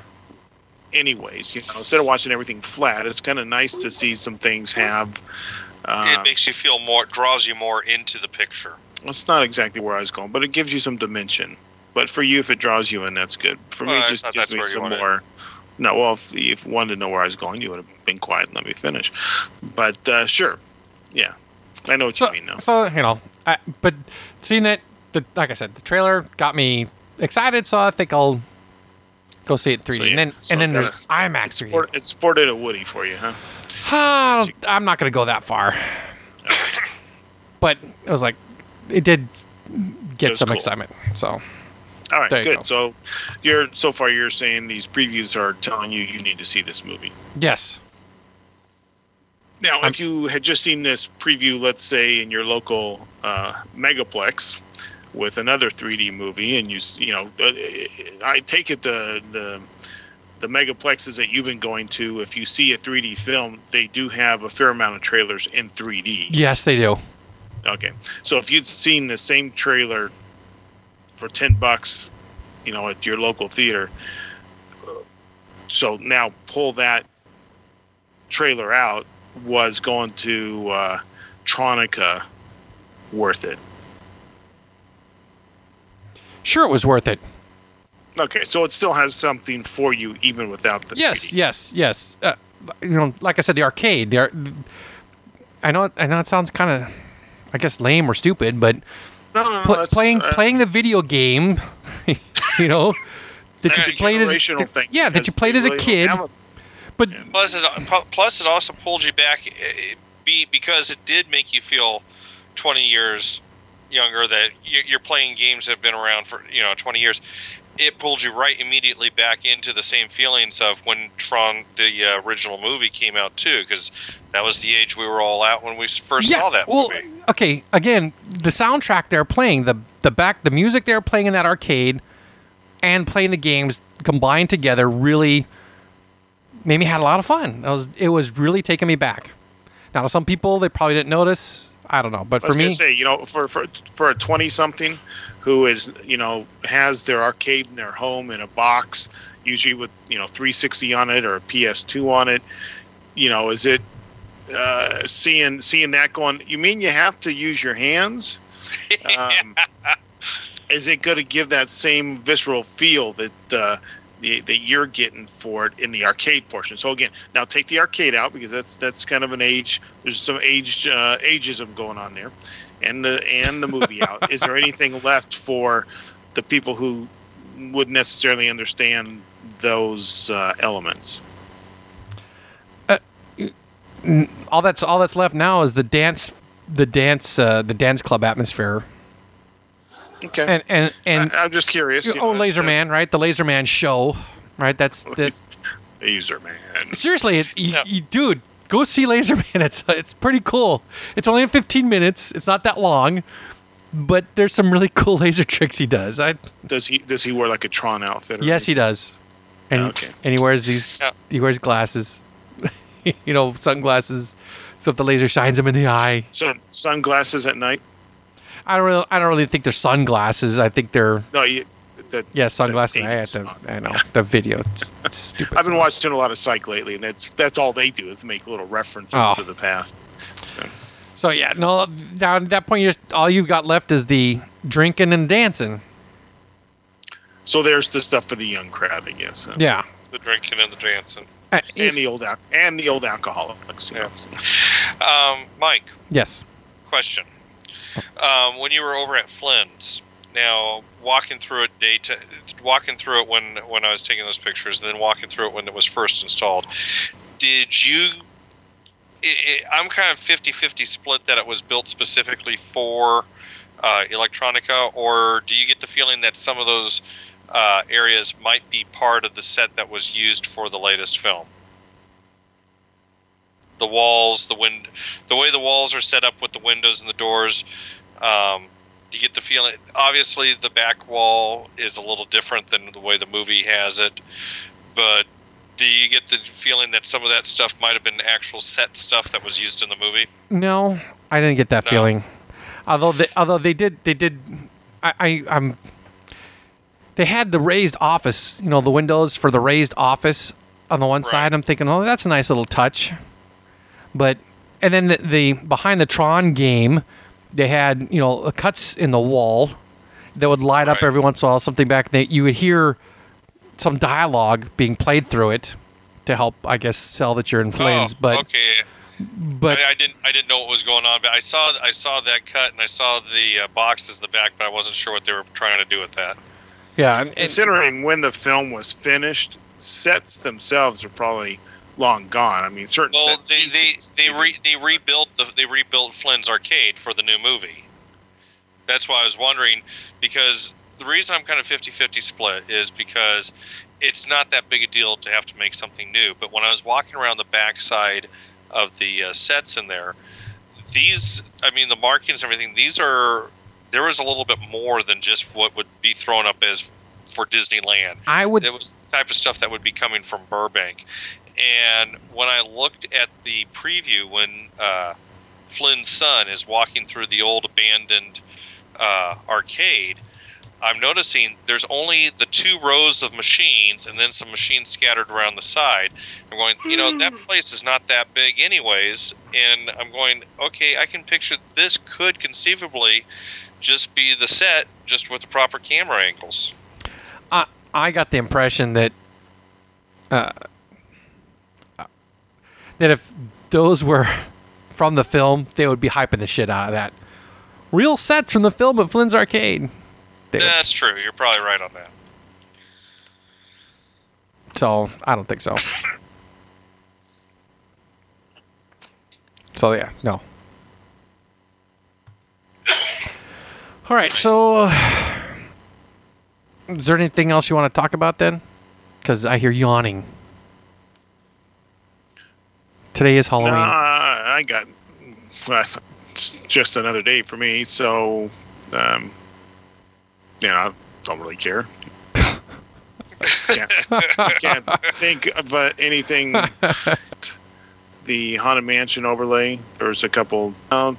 anyways you know instead of watching everything flat it's kind of nice to see some things have uh, it makes you feel more, draws you more into the picture. that's not exactly where i was going but it gives you some dimension but for you if it draws you in that's good for me Well, it just thought gives me some more no well if, if you wanted to know where i was going you would have been quiet and let me finish but uh, sure yeah i know what so, you mean now so you know, I, but seeing that, the like I said, the trailer got me excited. So I think I'll go see it in 3D. So, and then so and then there's kinda- IMAX 3D. Sport, it sported a woody for you huh I don't- I'm not going to go that far. but it was like, it did get was some cool. excitement. So all right There good go. so you're so far you're saying these previews are telling you you need to see this movie yes, Now, if you had just seen this preview, let's say in your local uh, megaplex, with another 3D movie, and you you know, uh, I take it the the the megaplexes that you've been going to, if you see a 3D film, they do have a fair amount of trailers in 3D. Yes, they do. Okay, so if you'd seen the same trailer for ten bucks, you know, at your local theater, so now pull that trailer out was going to uh, Tronica worth it? Sure, it was worth it. Okay, so it still has something for you even without the Yes, 3D. yes, yes. Uh, you know, like I said, the arcade. The ar- I know. I know it sounds kind of, I guess, lame or stupid, but No, no, no, pl- that's, playing uh, playing the video game, you know, that you played as generational thing yeah, that you played as a really don't kid, have a- but Plus, it, plus it also pulled you back, eh, be because it did make you feel twenty years younger. That you're playing games that have been around for you know twenty years. It pulled you right immediately back into the same feelings of when Tron, the uh, original movie, came out too, because that was the age we were all at when we s- first saw that well, movie. okay. Again, the soundtrack they're playing, the the back, the music they're playing in that arcade, and playing the games combined together really made me had a lot of fun. It was it was really taking me back. Now, some people they probably didn't notice. I don't know, but I was for me, gonna say, you know, for for for a twenty something who is, you know, has their arcade in their home in a box, usually with you know 360 on it or a PS2 on it, you know, is it uh, seeing seeing that going? You mean you have to use your hands? Um, is it going to give that same visceral feel that uh, the, that you're getting for it in the arcade portion? So again, now take the arcade out because that's that's kind of an age. There's some age uh, ageism going on there, and the and the movie out. Is there anything left for the people who would necessarily understand those uh, elements? all that's all that's left now is the dance, the dance, uh, the dance club atmosphere, Okay, and and and I, am just curious. you oh, know, Laser Man, right? The Laser Man show, right? That's that's that's- Laser Man. seriously, it, you, Yeah. you, dude, go see Laser Man. It's it's pretty cool. It's only 15 minutes. It's not that long, but there's some really cool laser tricks he does. I Does he does he wear like a Tron outfit? or yes, he does, and Okay. and he wears these. Yeah. He wears glasses, you know, sunglasses, so if the laser shines him in the eye. So sunglasses at night? I don't really, I don't really think they're sunglasses. I think they're No, you, that, yeah sunglasses. that I, had dangerous to, I know the video. It's, it's stupid. I've been watching a lot of Psych lately, and it's that's all they do is make little references Oh. to the past. So, So yeah, no. Now at that point, you just all you've got left is the drinking and dancing. so there's the stuff for the young crowd, I guess, Yeah. The drinking and the dancing. Uh, and the old al- and the old alcoholics. You know. Um, Mike, yes. question. Um, when you were over at Flynn's, now walking through it day to, walking through it when when I was taking those pictures, and then walking through it when it was first installed, did you? It, it, I'm kind of 50-50 split that it was built specifically for uh, electronica, or do you get the feeling that some of those uh, areas might be part of the set that was used for the latest film? the walls, the wind, the way the walls are set up with the windows and the doors. Um, you get the feeling. Obviously, the back wall is a little different than the way the movie has it, but do you get the feeling that some of that stuff might have been actual set stuff that was used in the movie? No, I didn't get that No. feeling. Although they, although they did, they did. I, I, I'm. They had the raised office, you know, the windows for the raised office on the one Right. side. I'm thinking, oh, that's a nice little touch. But, and then the, the behind the Tron game, they had you know cuts in the wall that would light up every once in a while. Something back that you would hear some dialogue being played through it to help, I guess, sell that you're in Flynn's. oh, but okay, but I, I didn't I didn't know what was going on, but I saw I saw that cut and I saw the uh, boxes in the back, but I wasn't sure what they were trying to do with that. yeah, and- and- Considering when the film was finished, sets themselves are probably long gone. I mean, certain Well, they they, they, re, they rebuilt the they rebuilt Flynn's arcade for the new movie. That's why I was wondering because the reason I'm kind of 50-50 split is because it's not that big a deal to have to make something new. But when I was walking around the backside of the uh, sets in there, these I mean the markings and everything these are there was a little bit more than just what would be thrown up as for Disneyland. I would. It was the type of stuff that would be coming from Burbank. And when I looked at the preview, when uh, Flynn's son is walking through the old abandoned uh, arcade, I'm noticing there's only the two rows of machines and then some machines scattered around the side. I'm going, you know, that place is not that big, anyways. And I'm going, okay, I can picture this could conceivably just be the set, just with the proper camera angles. I I got the impression that uh, that if those were from the film, they would be hyping the shit out of that. Real sets from the film of Flynn's Arcade. They would- That's true. You're probably right on that. So I don't think so. So yeah, no. All right, so uh, is there anything else you want to talk about then? Because I hear yawning. Today is Halloween. Nah, I got well, it's just another day for me, so um, you know, I don't really care. can't, can't think of uh, anything. The Haunted Mansion overlay. There's a couple. Uh,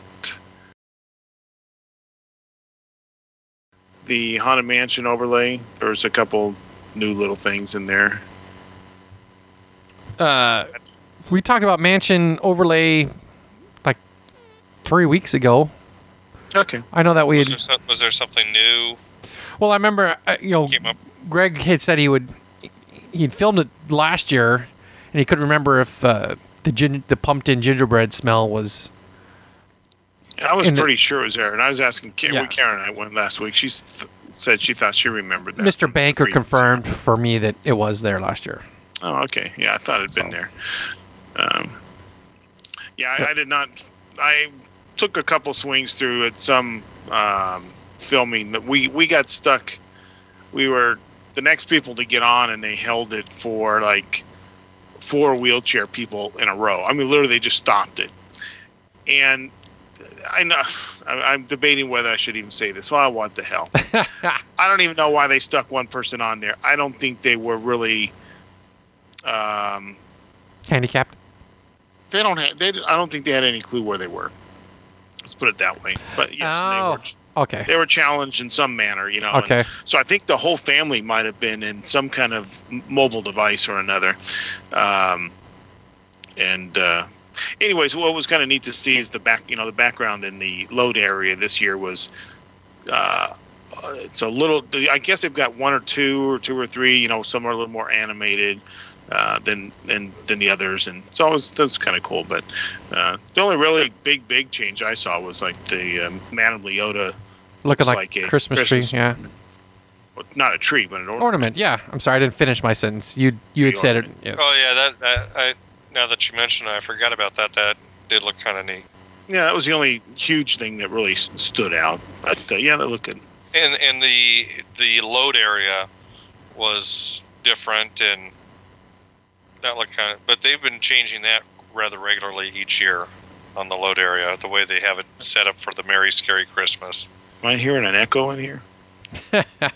the Haunted Mansion overlay. There's a couple new little things in there. Uh, we talked about mansion overlay like three weeks ago. Okay. I know that we Was had. there, some, was there something new Well, I remember uh, you know came up? Greg had said he would he'd filmed it last year, and he couldn't remember if uh, the gin, the pumped in gingerbread smell was. I was In the- pretty sure it was there, and I was asking Karen. Yeah. Karen and I went last week. She th- said she thought she remembered that. Mr. Banker confirmed for me that it was there last year. Oh, okay. Yeah, I thought it'd been there. Um, yeah, I, I did not. I took a couple swings through at some um, filming that we we got stuck. We were the next people to get on, and they held it for like four wheelchair people in a row. I mean, literally, they just stopped it. And I know I- I'm debating whether I should even say this. Well, what the hell? I don't even know why they stuck one person on there. I don't think they were really. Um, Handicapped. They don't have. They. I don't think they had any clue where they were. Let's put it that way. But yes, Oh. they were. Okay. They were challenged in some manner, you know. and Okay. so I think the whole family might have been in some kind of mobile device or another. Um, and uh, anyways, what was kind of neat to see is the back, you know, the background in the load area this year was. Uh, it's a little. I guess they've got one or two or two or three. You know, some are a little more animated uh, than than than the others, and so it was that was kind of cool. But uh, the only really big big change I saw was like the um, Madame Leota Looking like, like a Christmas, Christmas- tree. Yeah. well, not a tree, but an ornament. Ornament. Yeah. I'm sorry, I didn't finish my sentence. You you had Tree said it. Yes. Oh yeah, that, that I now that you mentioned, it, I forgot about that. That did look kind of neat. Yeah, that was the only huge thing that really stood out. But uh, yeah, that looked good. And and the the load area was different, and that looked kind of. But they've been changing that rather regularly each year on the load area, the way they have it set up for the Merry Scary Christmas. Am I hearing an echo in here?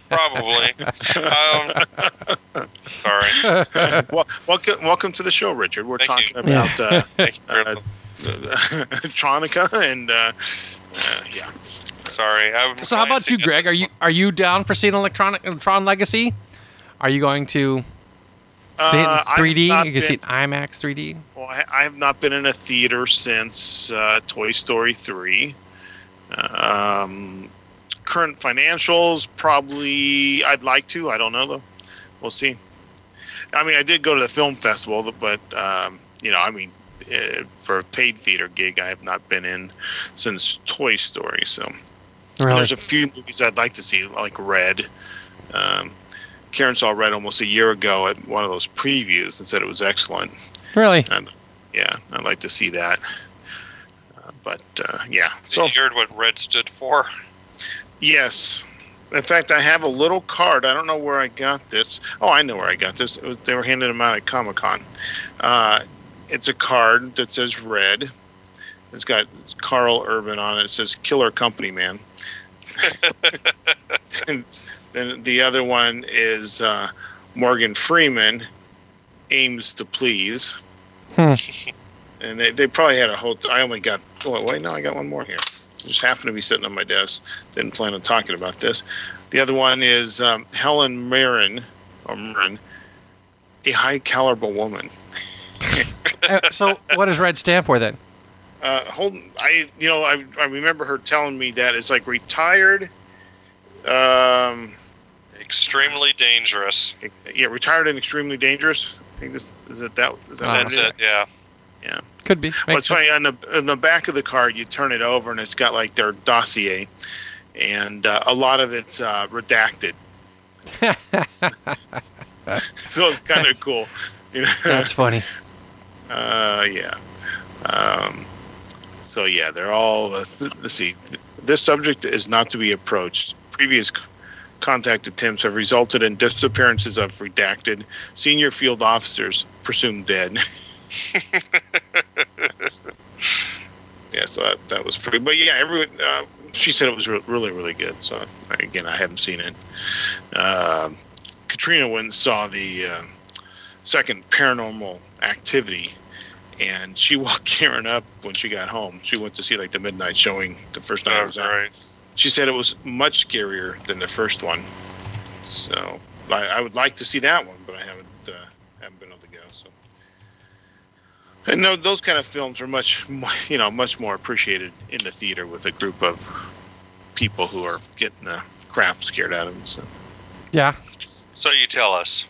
Probably. um, sorry. well, welcome, welcome to the show, Richard. We're Thank talking you. about uh, Thank uh. Tronica and uh, uh, yeah. Sorry. I'm So how about you, Greg? Are you are you down for seeing Electronic Tron Legacy? Are you going to see it in Uh, 3D? You can see it IMAX 3D. Well, I, I have not been in a theater since uh, Toy Story 3. Um, current financials, probably I'd like to. I don't know, though. We'll see. I mean, I did go to the film festival, but, um, you know, I mean, uh, for a paid theater gig, I have not been in since Toy Story. So Really? there's a few movies I'd like to see, like Red. Um, Karen saw Red almost a year ago at one of those previews and said it was excellent. really? And yeah, I'd like to see that. Uh, but uh, yeah, so you heard what red stood for? yes. In fact, I have a little card. I don't know where I got this. Oh, I know where I got this. It was, they were handing them out at Comic Con. Uh, it's a card that says red. It's got it's Karl Urban on it. It says Killer Company Man. and then the other one is uh, Morgan Freeman aims to please. Hmm. And they, they probably had a whole. I only got. Oh, wait, no, I got one more here. It just happened to be sitting on my desk. Didn't plan on talking about this. The other one is um, Helen Mirren, or Mirren, a high caliber woman. Uh, so, what does red stand for then? uh, hold I you know I, I remember her telling me that it's like retired um Extremely dangerous. yeah retired and extremely dangerous I think this is it that is that Uh, That's it is? it. Yeah. yeah Could be. well, Makes it's funny on the on the back of the card you turn it over and it's got like their dossier and uh, a lot of it's uh, redacted so it's kind of cool you know That's funny. Uh, yeah. Um, so yeah, they're all. Let's, let's see. This subject is not to be approached. Previous c- contact attempts have resulted in disappearances of redacted senior field officers presumed dead. yeah, so that, that was pretty. But yeah, everyone. Uh, she said it was re- really, really good. So again, I haven't seen it. Um Katrina went and saw the uh, second Paranormal Activity and she walked Karen up when she got home. She went to see like the midnight showing the first night Oh, was out. right. She said it was much scarier than the first one. So I, I would like to see that one, but I haven't uh, haven't been able to go. So and no, those kind of films are much you know much more appreciated in the theater with a group of people who are getting the crap scared out of them. So Yeah. So you tell us.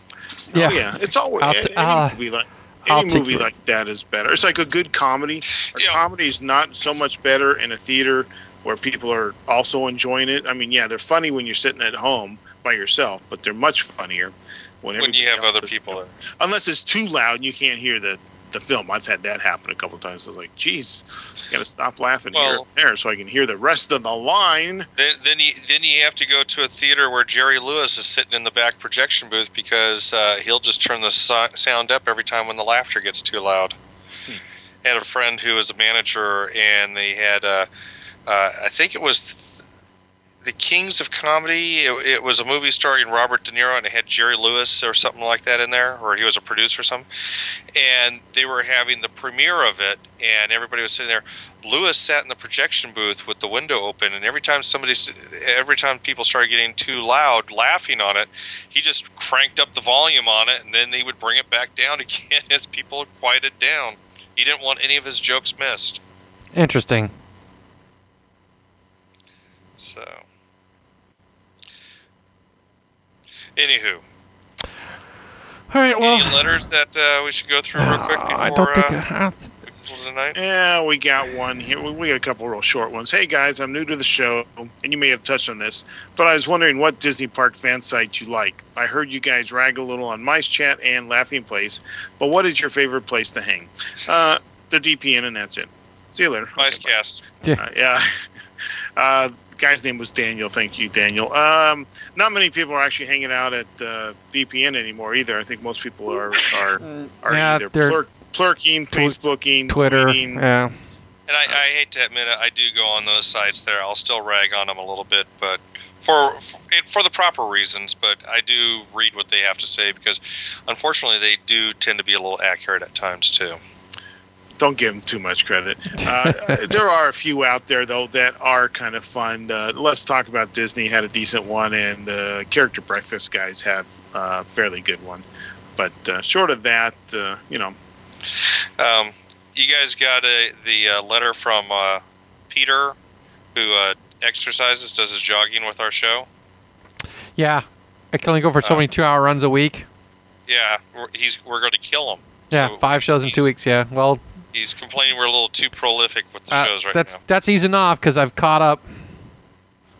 Yeah. oh, yeah, it's always I'll any t- uh, movie like I'll any movie like that is better. It's like a good comedy. A Yeah. comedy is not so much better in a theater where people are also enjoying it. I mean, yeah, they're funny when you're sitting at home by yourself, but they're much funnier when, When you have other people doing. Unless it's too loud and you can't hear the the film. I've had that happen a couple times. I was like, "Geez, got to stop laughing here and there so I can hear the rest of the line." Then, then you then you have to go to a theater where Jerry Lewis is sitting in the back projection booth because uh, he'll just turn the so- sound up every time when the laughter gets too loud. Hmm. I had a friend who was a manager, and they had uh, uh, I think it was the Kings of Comedy. It, it was a movie starring Robert De Niro, and it had Jerry Lewis or something like that in there, or he was a producer or something. And they were having the premiere of it, and everybody was sitting there. Lewis sat in the projection booth with the window open, and every time somebody, every time people started getting too loud, laughing on it, he just cranked up the volume on it, and then he would bring it back down again as people quieted down. He didn't want any of his jokes missed. Interesting. So, anywho, All right. Well, any letters that uh, we should go through real quick before I don't think. uh, uh, before tonight? Yeah, we got one here. We- We got a couple real short ones. Hey guys, I'm new to the show, and you may have touched on this, but I was wondering what Disney Park fan site you like. I heard you guys rag a little on Mice Chat and Laughing Place, but what is your favorite place to hang? Uh, the DPN, and that's it. See you later. Nice Okay, bye. cast. Uh, yeah. Uh, guy's name was Daniel. Thank you, Daniel. Um, not many people are actually hanging out at uh, DPN anymore either. I think most people are are, are Yeah, either they're- plurk, plurking, Facebooking, Twitter. tweeting. Yeah. And I, I hate to admit it, I do go on those sites there. I'll still rag on them a little bit, but for for the proper reasons. But I do read what they have to say because, unfortunately, they do tend to be a little accurate at times too. Don't give them too much credit. Uh, there are a few out there though that are kind of fun. Uh, let's talk about Disney had a decent one, and the Character Breakfast guys have a fairly good one. But uh, short of that, uh, you know, Um, you guys got a, the uh, letter from uh, Peter, who uh, exercises, does his jogging with our show. Yeah. I can only go for so Uh, many two-hour runs a week. Yeah, we're, he's we're going to kill him. Yeah, So five shows in two weeks. Yeah. Well, He's complaining we're a little too prolific with the uh, shows right that's now. that's easing off because I've caught up.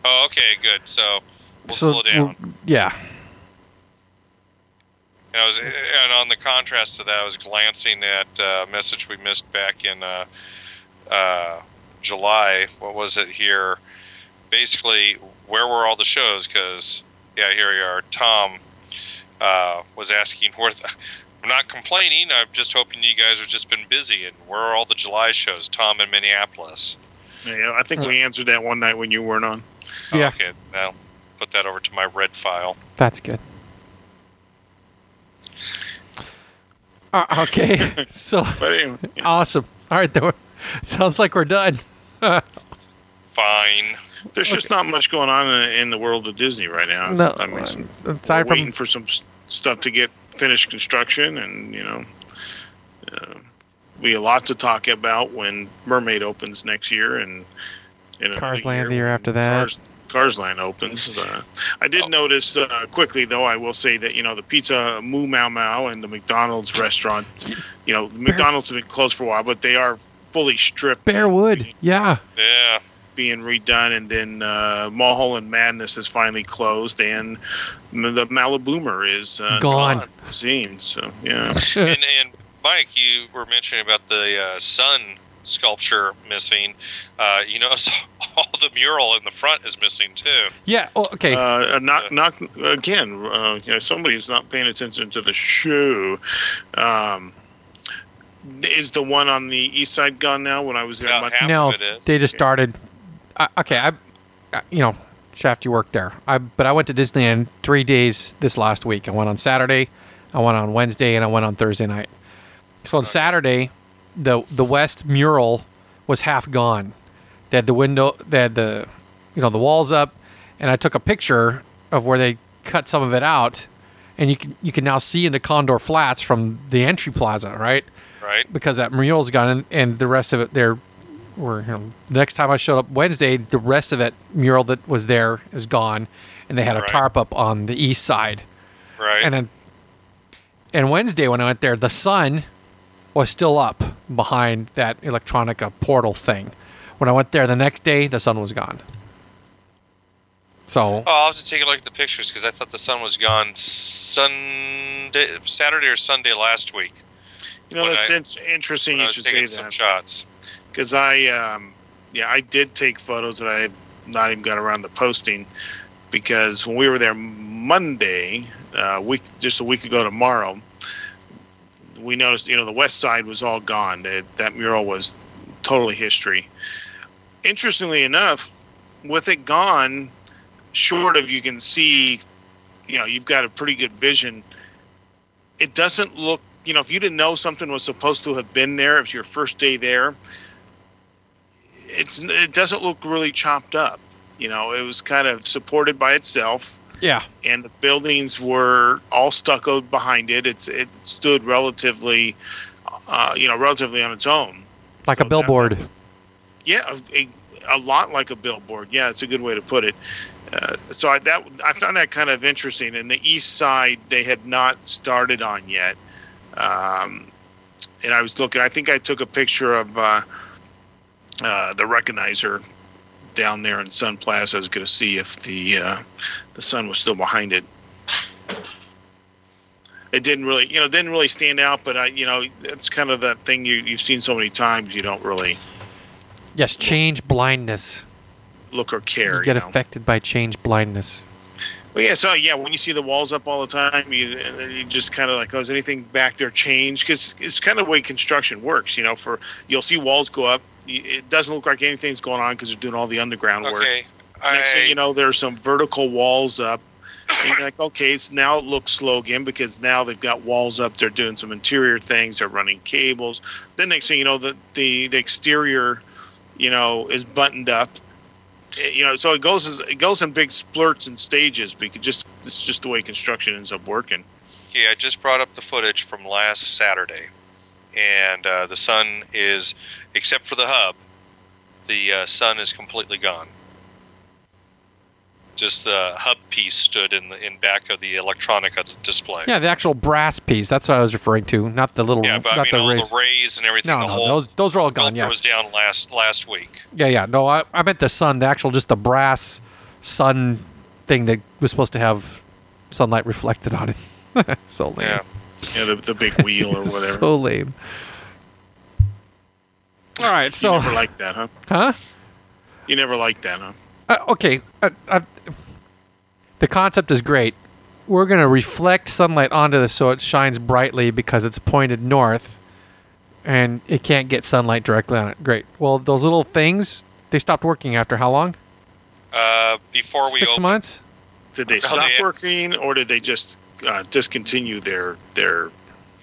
Oh, okay, good. So we'll so slow down. yeah. And I was, and on the contrast to that, I was glancing at a message we missed back in uh, uh, July. What was it here? Basically, where were all the shows? Because yeah, here you are. Tom uh, was asking where. The, I'm not complaining. I'm just hoping you guys have just been busy. And where are all the July shows? Tom in Minneapolis. yeah, I think we answered that one night when you weren't on. Yeah. Okay, now put that over to my red file. That's good. Uh, okay, so anyway, yeah. awesome. All right, then sounds like we're done. Fine. there's just not much going on in, in the world of Disney right now. No, I mean, it's- aside we're from waiting for some stuff to get finished construction, and you know, uh, we have a lot to talk about when Mermaid opens next year, and in Cars another Land the year after that. Cars, Cars Land opens. Uh, I did Oh. notice uh, quickly, though. I will say that you know the pizza Oom Mow Mow and the McDonald's restaurant. You know, McDonald's has been closed for a while, but they are fully stripped. Bearwood, yeah, Yeah. Being redone, and then uh, Mulholland Madness has finally closed, and m- the Maliboomer is uh, Gone. gone. Seen, so yeah. and, and Mike, you were mentioning about the uh, sun sculpture missing. Uh, you notice all the mural in the front is missing too. yeah. Oh, okay, Uh, knock, knock again. Uh, you know, somebody's not paying attention to the shoe. Um, is the one on the east side gone now? When I was there, About half no, of it is. they just started. I okay, I, I- you know, Shaft, you worked there. I but I went to Disneyland three days this last week. I went on Saturday, I went on Wednesday, and I went on Thursday night. So on Saturday, the the west mural was half gone. They had the window, they had the, you know, the walls up, and I took a picture of where they cut some of it out, and you can you can now see into Condor Flats from the entry plaza, right? right? because that mural's gone and, and the rest of it there were you know, the next time I showed up Wednesday the rest of it mural that was there is gone and they had a Right. tarp up on the east side Right. and then and Wednesday when I went there the sun was still up behind that electronica portal thing when I went there the next day the sun was gone so Oh, I'll have to take a look at the pictures because I thought the sun was gone Sunday, Saturday or Sunday last week. You know, when that's I- in- interesting. You should taking say some that shots. Because I, um, yeah, I did take photos that I had not even got around to posting because when we were there Monday, uh, week just a week ago tomorrow, we noticed you know the west side was all gone. That that mural was totally history. Interestingly enough, with it gone, short of you can see, you know, you've got a pretty good vision. It doesn't look, you know, if you didn't know something was supposed to have been there, it was your first day there, it's it doesn't look really chopped up. You know, it was kind of supported by itself, yeah and the buildings were all stuccoed behind it. It's it stood relatively, uh, you know, relatively on its own. like So a billboard that- yeah, a, a lot like a billboard. Yeah, it's a good way to put it. Uh, so I, that I found that kind of interesting. And the east side they had not started on yet. Um, and I was looking. I think I took a picture of uh, uh, the recognizer down there in Sun Plaza. I was going to see if the uh, the sun was still behind it. It didn't really, you know, didn't really stand out. But I, you know, it's kind of that thing you you've seen so many times. You don't really yes change blindness look or care. you get know? affected by change blindness Well, yeah. So yeah, when you see the walls up all the time, you, you just kind of like, oh, is anything back there changed? Because it's kind of the way construction works. You know, for you'll see walls go up. It doesn't look like anything's going on because they're doing all the underground work. Okay. Next I, thing you know, there's some vertical walls up. And you're like, okay, so now it looks slow again because now they've got walls up. They're doing some interior things. They're running cables. Then next thing you know, the the, the exterior, you know, is buttoned up. Eh, You know, so it goes as, it goes in big splurts and stages. Because just it's just the way construction ends up working. Okay, I just brought up the footage from last Saturday, and uh, the sun is, except for the hub, the uh, sun is completely gone. Just the hub piece stood in the in back of the electronica display. yeah the actual brass piece that's what I was referring to not the little Yeah, but I not mean the all rays the rays and everything. no the no whole those those are all gone sculpture yes was down last last week. Yeah, yeah. No, I, I meant the sun, the actual, just the brass sun thing that was supposed to have sunlight reflected on it. so lame. Yeah. You know, the, the big wheel or whatever. so lame. All right, so you so never liked that, huh? huh? You never liked that, huh? Uh, okay, uh, uh, the concept is great. We're gonna reflect sunlight onto this so it shines brightly because it's pointed north, and it can't get sunlight directly on it. Great. Well, those little things they stopped working after how long? Uh, before we Six open, months. Did they Oh, stop working, or did they just uh, discontinue their their their,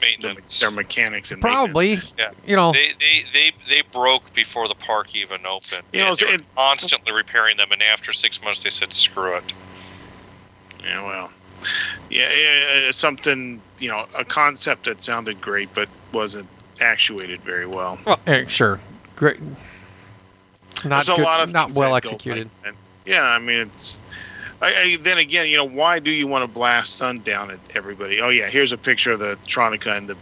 maintenance. their mechanics and Probably. Yeah. You know. They, they they they broke before the park even opened. You know, they were it- constantly repairing them, and after six months, they said, "Screw it." Yeah, well, yeah, yeah, something you know, a concept that sounded great but wasn't actuated very well. Well, eh, sure. Great. Not There's a lot of not well executed. like that. yeah, I mean, it's. I, I, then again, you know, why do you want to blast sun down at everybody? Oh yeah, here's a picture of the Tronica and the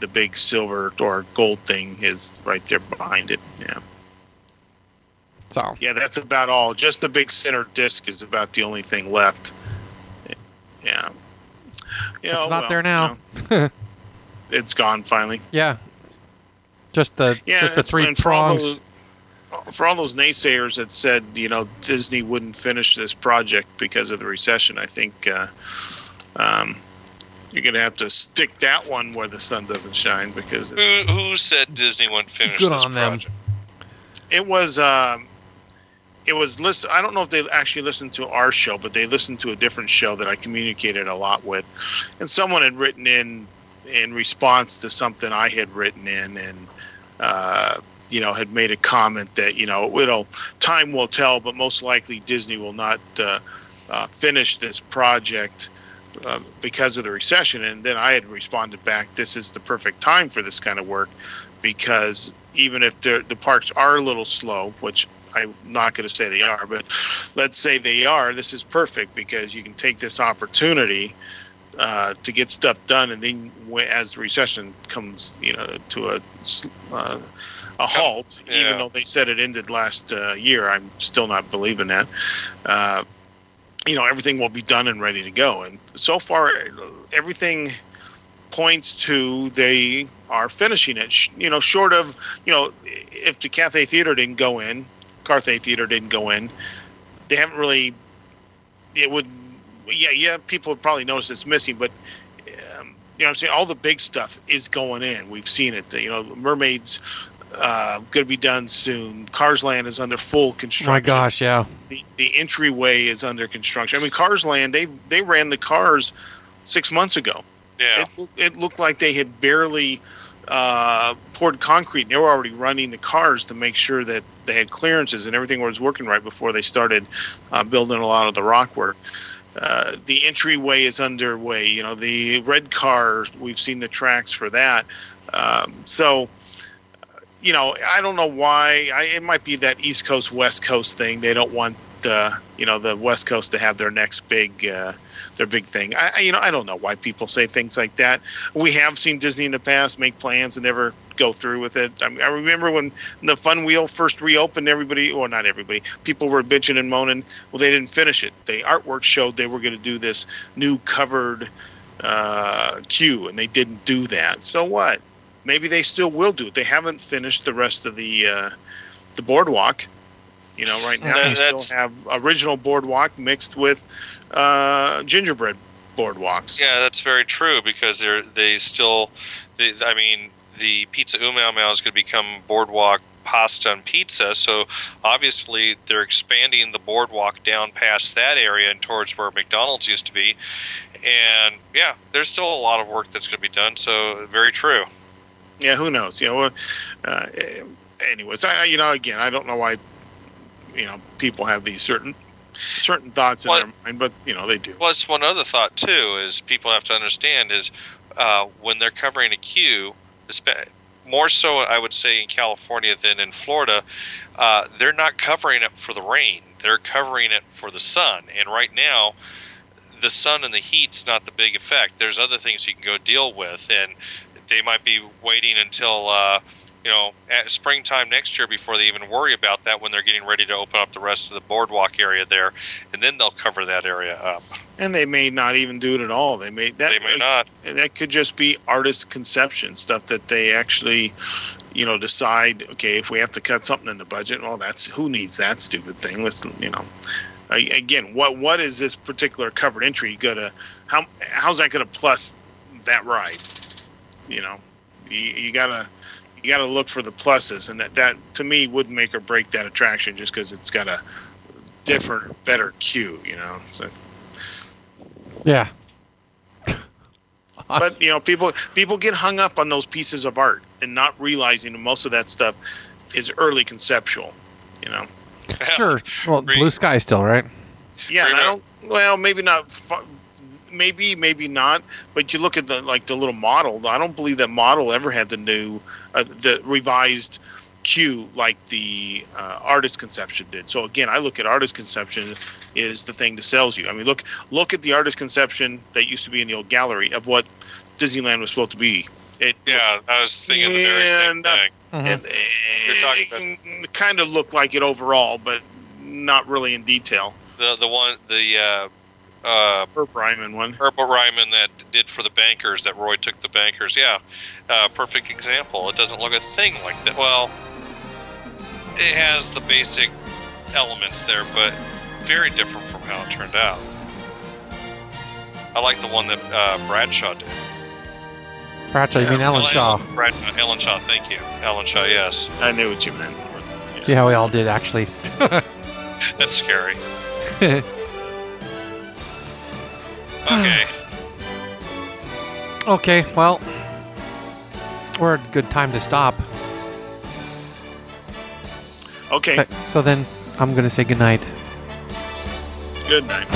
the big silver or gold thing is right there behind it. Yeah, So yeah, that's about all. Just the big center disc is about the only thing left. Yeah, yeah, it's not well, there now. you know, it's gone finally. yeah. Just the Yeah, just the three and for all prongs. For all those naysayers that said you know Disney wouldn't finish this project because of the recession, I think uh, um, you're going to have to stick that one where the sun doesn't shine because Who, it's, who said Disney wouldn't finish Good this on them. it was. Um, it was list. I don't know if they actually listened to our show, but they listened to a different show that I communicated a lot with, and someone had written in in response to something I had written in, and uh, you know had made a comment that you know it'll time will tell, but most likely Disney will not uh, uh, finish this project. Uh, because of the recession, and then I had responded back, "This is the perfect time for this kind of work, because even if the parks are a little slow, which I'm not going to say they are, but let's say they are. This is perfect because you can take this opportunity uh, to get stuff done, and then as the recession comes, you know, to a uh, a halt, Yeah. even though they said it ended last uh, year, I'm still not believing that. Uh, you know, everything will be done and ready to go, and so far, everything points to they are finishing it. You know, short of you know, if the Cathay Theater didn't go in, Carthay Theater didn't go in, they haven't really. It would, yeah, yeah. People would probably notice it's missing, but um, you know, what I'm saying all the big stuff is going in. We've seen it. You know, Mermaids. Uh, going to be done soon. Cars Land is under full Oh construction my gosh, yeah. the, the entryway is under construction. I mean, Cars Land they they ran the cars six months ago. Yeah. It, it looked like they had barely uh, poured concrete. They were already running the cars to make sure that they had clearances and everything was working right before they started uh, building a lot of the rock work. Uh, the entryway is underway. You know, the red cars, we've seen the tracks for that. Um, so, you know, I don't know why. I, it might be that East Coast West Coast thing. They don't want uh, you know the West Coast to have their next big uh, their big thing. I, you know I don't know why people say things like that. We have seen Disney in the past make plans and never go through with it. I, mean, I remember when the Fun Wheel first reopened, everybody or not everybody, people were bitching and moaning. Well, they didn't finish it. The artwork showed they were going to do this new covered uh, queue, and they didn't do that. So what? Maybe they still will do it. They haven't finished the rest of the uh, the boardwalk. You know, right now That- you still have original boardwalk mixed with uh, gingerbread boardwalks. Yeah, that's very true because they're they still, they, I mean, the pizza Oom Mow Mow is going to become boardwalk pasta and pizza. So obviously they're expanding the boardwalk down past that area and towards where McDonald's used to be. And yeah, there's still a lot of work that's going to be done. So very true. Yeah, who knows? You know, uh, anyways, I you know again, I don't know why you know people have these certain certain thoughts in Well- their mind, but you know they do. Plus, one other thought too is people have to understand is uh, when they're covering a queue, more so I would say in California than in Florida, uh, they're not covering it for the rain. They're covering it for the sun. And right now, the sun and the heat's not the big effect. There's other things you can go deal with, and they might be waiting until. Uh, you know, at springtime next year before they even worry about that when they're getting ready to open up the rest of the boardwalk area there, and then they'll cover that area up. And they may not even do it at all. They may that They may not. that could just be artist conception stuff that they actually you know decide okay if we have to cut something in the budget well that's who needs that stupid thing let's you know again what what is this particular covered entry gonna how how's that gonna plus that ride you know you, you gotta you gotta look for the pluses and that, that to me would make or break that attraction just because it's got a different, better queue. You know, so Yeah. but you know people people get hung up on those pieces of art and not realizing that most of that stuff is early conceptual you know sure. Well, Re- blue sky still, right? yeah and i don't well maybe not fu- maybe maybe not but you look at the like the little model i don't believe that model ever had the new uh, the revised queue like the uh, artist conception did. So again, I look at artist conception is the thing that sells you. I mean, look look at the artist conception that used to be in the old gallery of what Disneyland was supposed to be. It Yeah, I was thinking the very same And, uh, thing. Mhm. and You're talking it, kind of looked like it overall, but not really in detail. The the one the uh, uh, Herb Ryman one. Herbert Ryman that did for the bankers that Roy took the bankers. Yeah, uh, perfect example. It doesn't look a thing like that. Well, it has the basic elements there, but very different from how it turned out. I like the one that uh, Bradshaw did. Bradshaw, you mean Ellen Ellen- Shaw? Brad, Ellenshaw, thank you. Ellenshaw, yes. I knew what you meant. See how we all did, actually. That's scary. Okay. okay, well, we're a good time to stop. Okay. Okay, so then I'm going to say goodnight. Good night.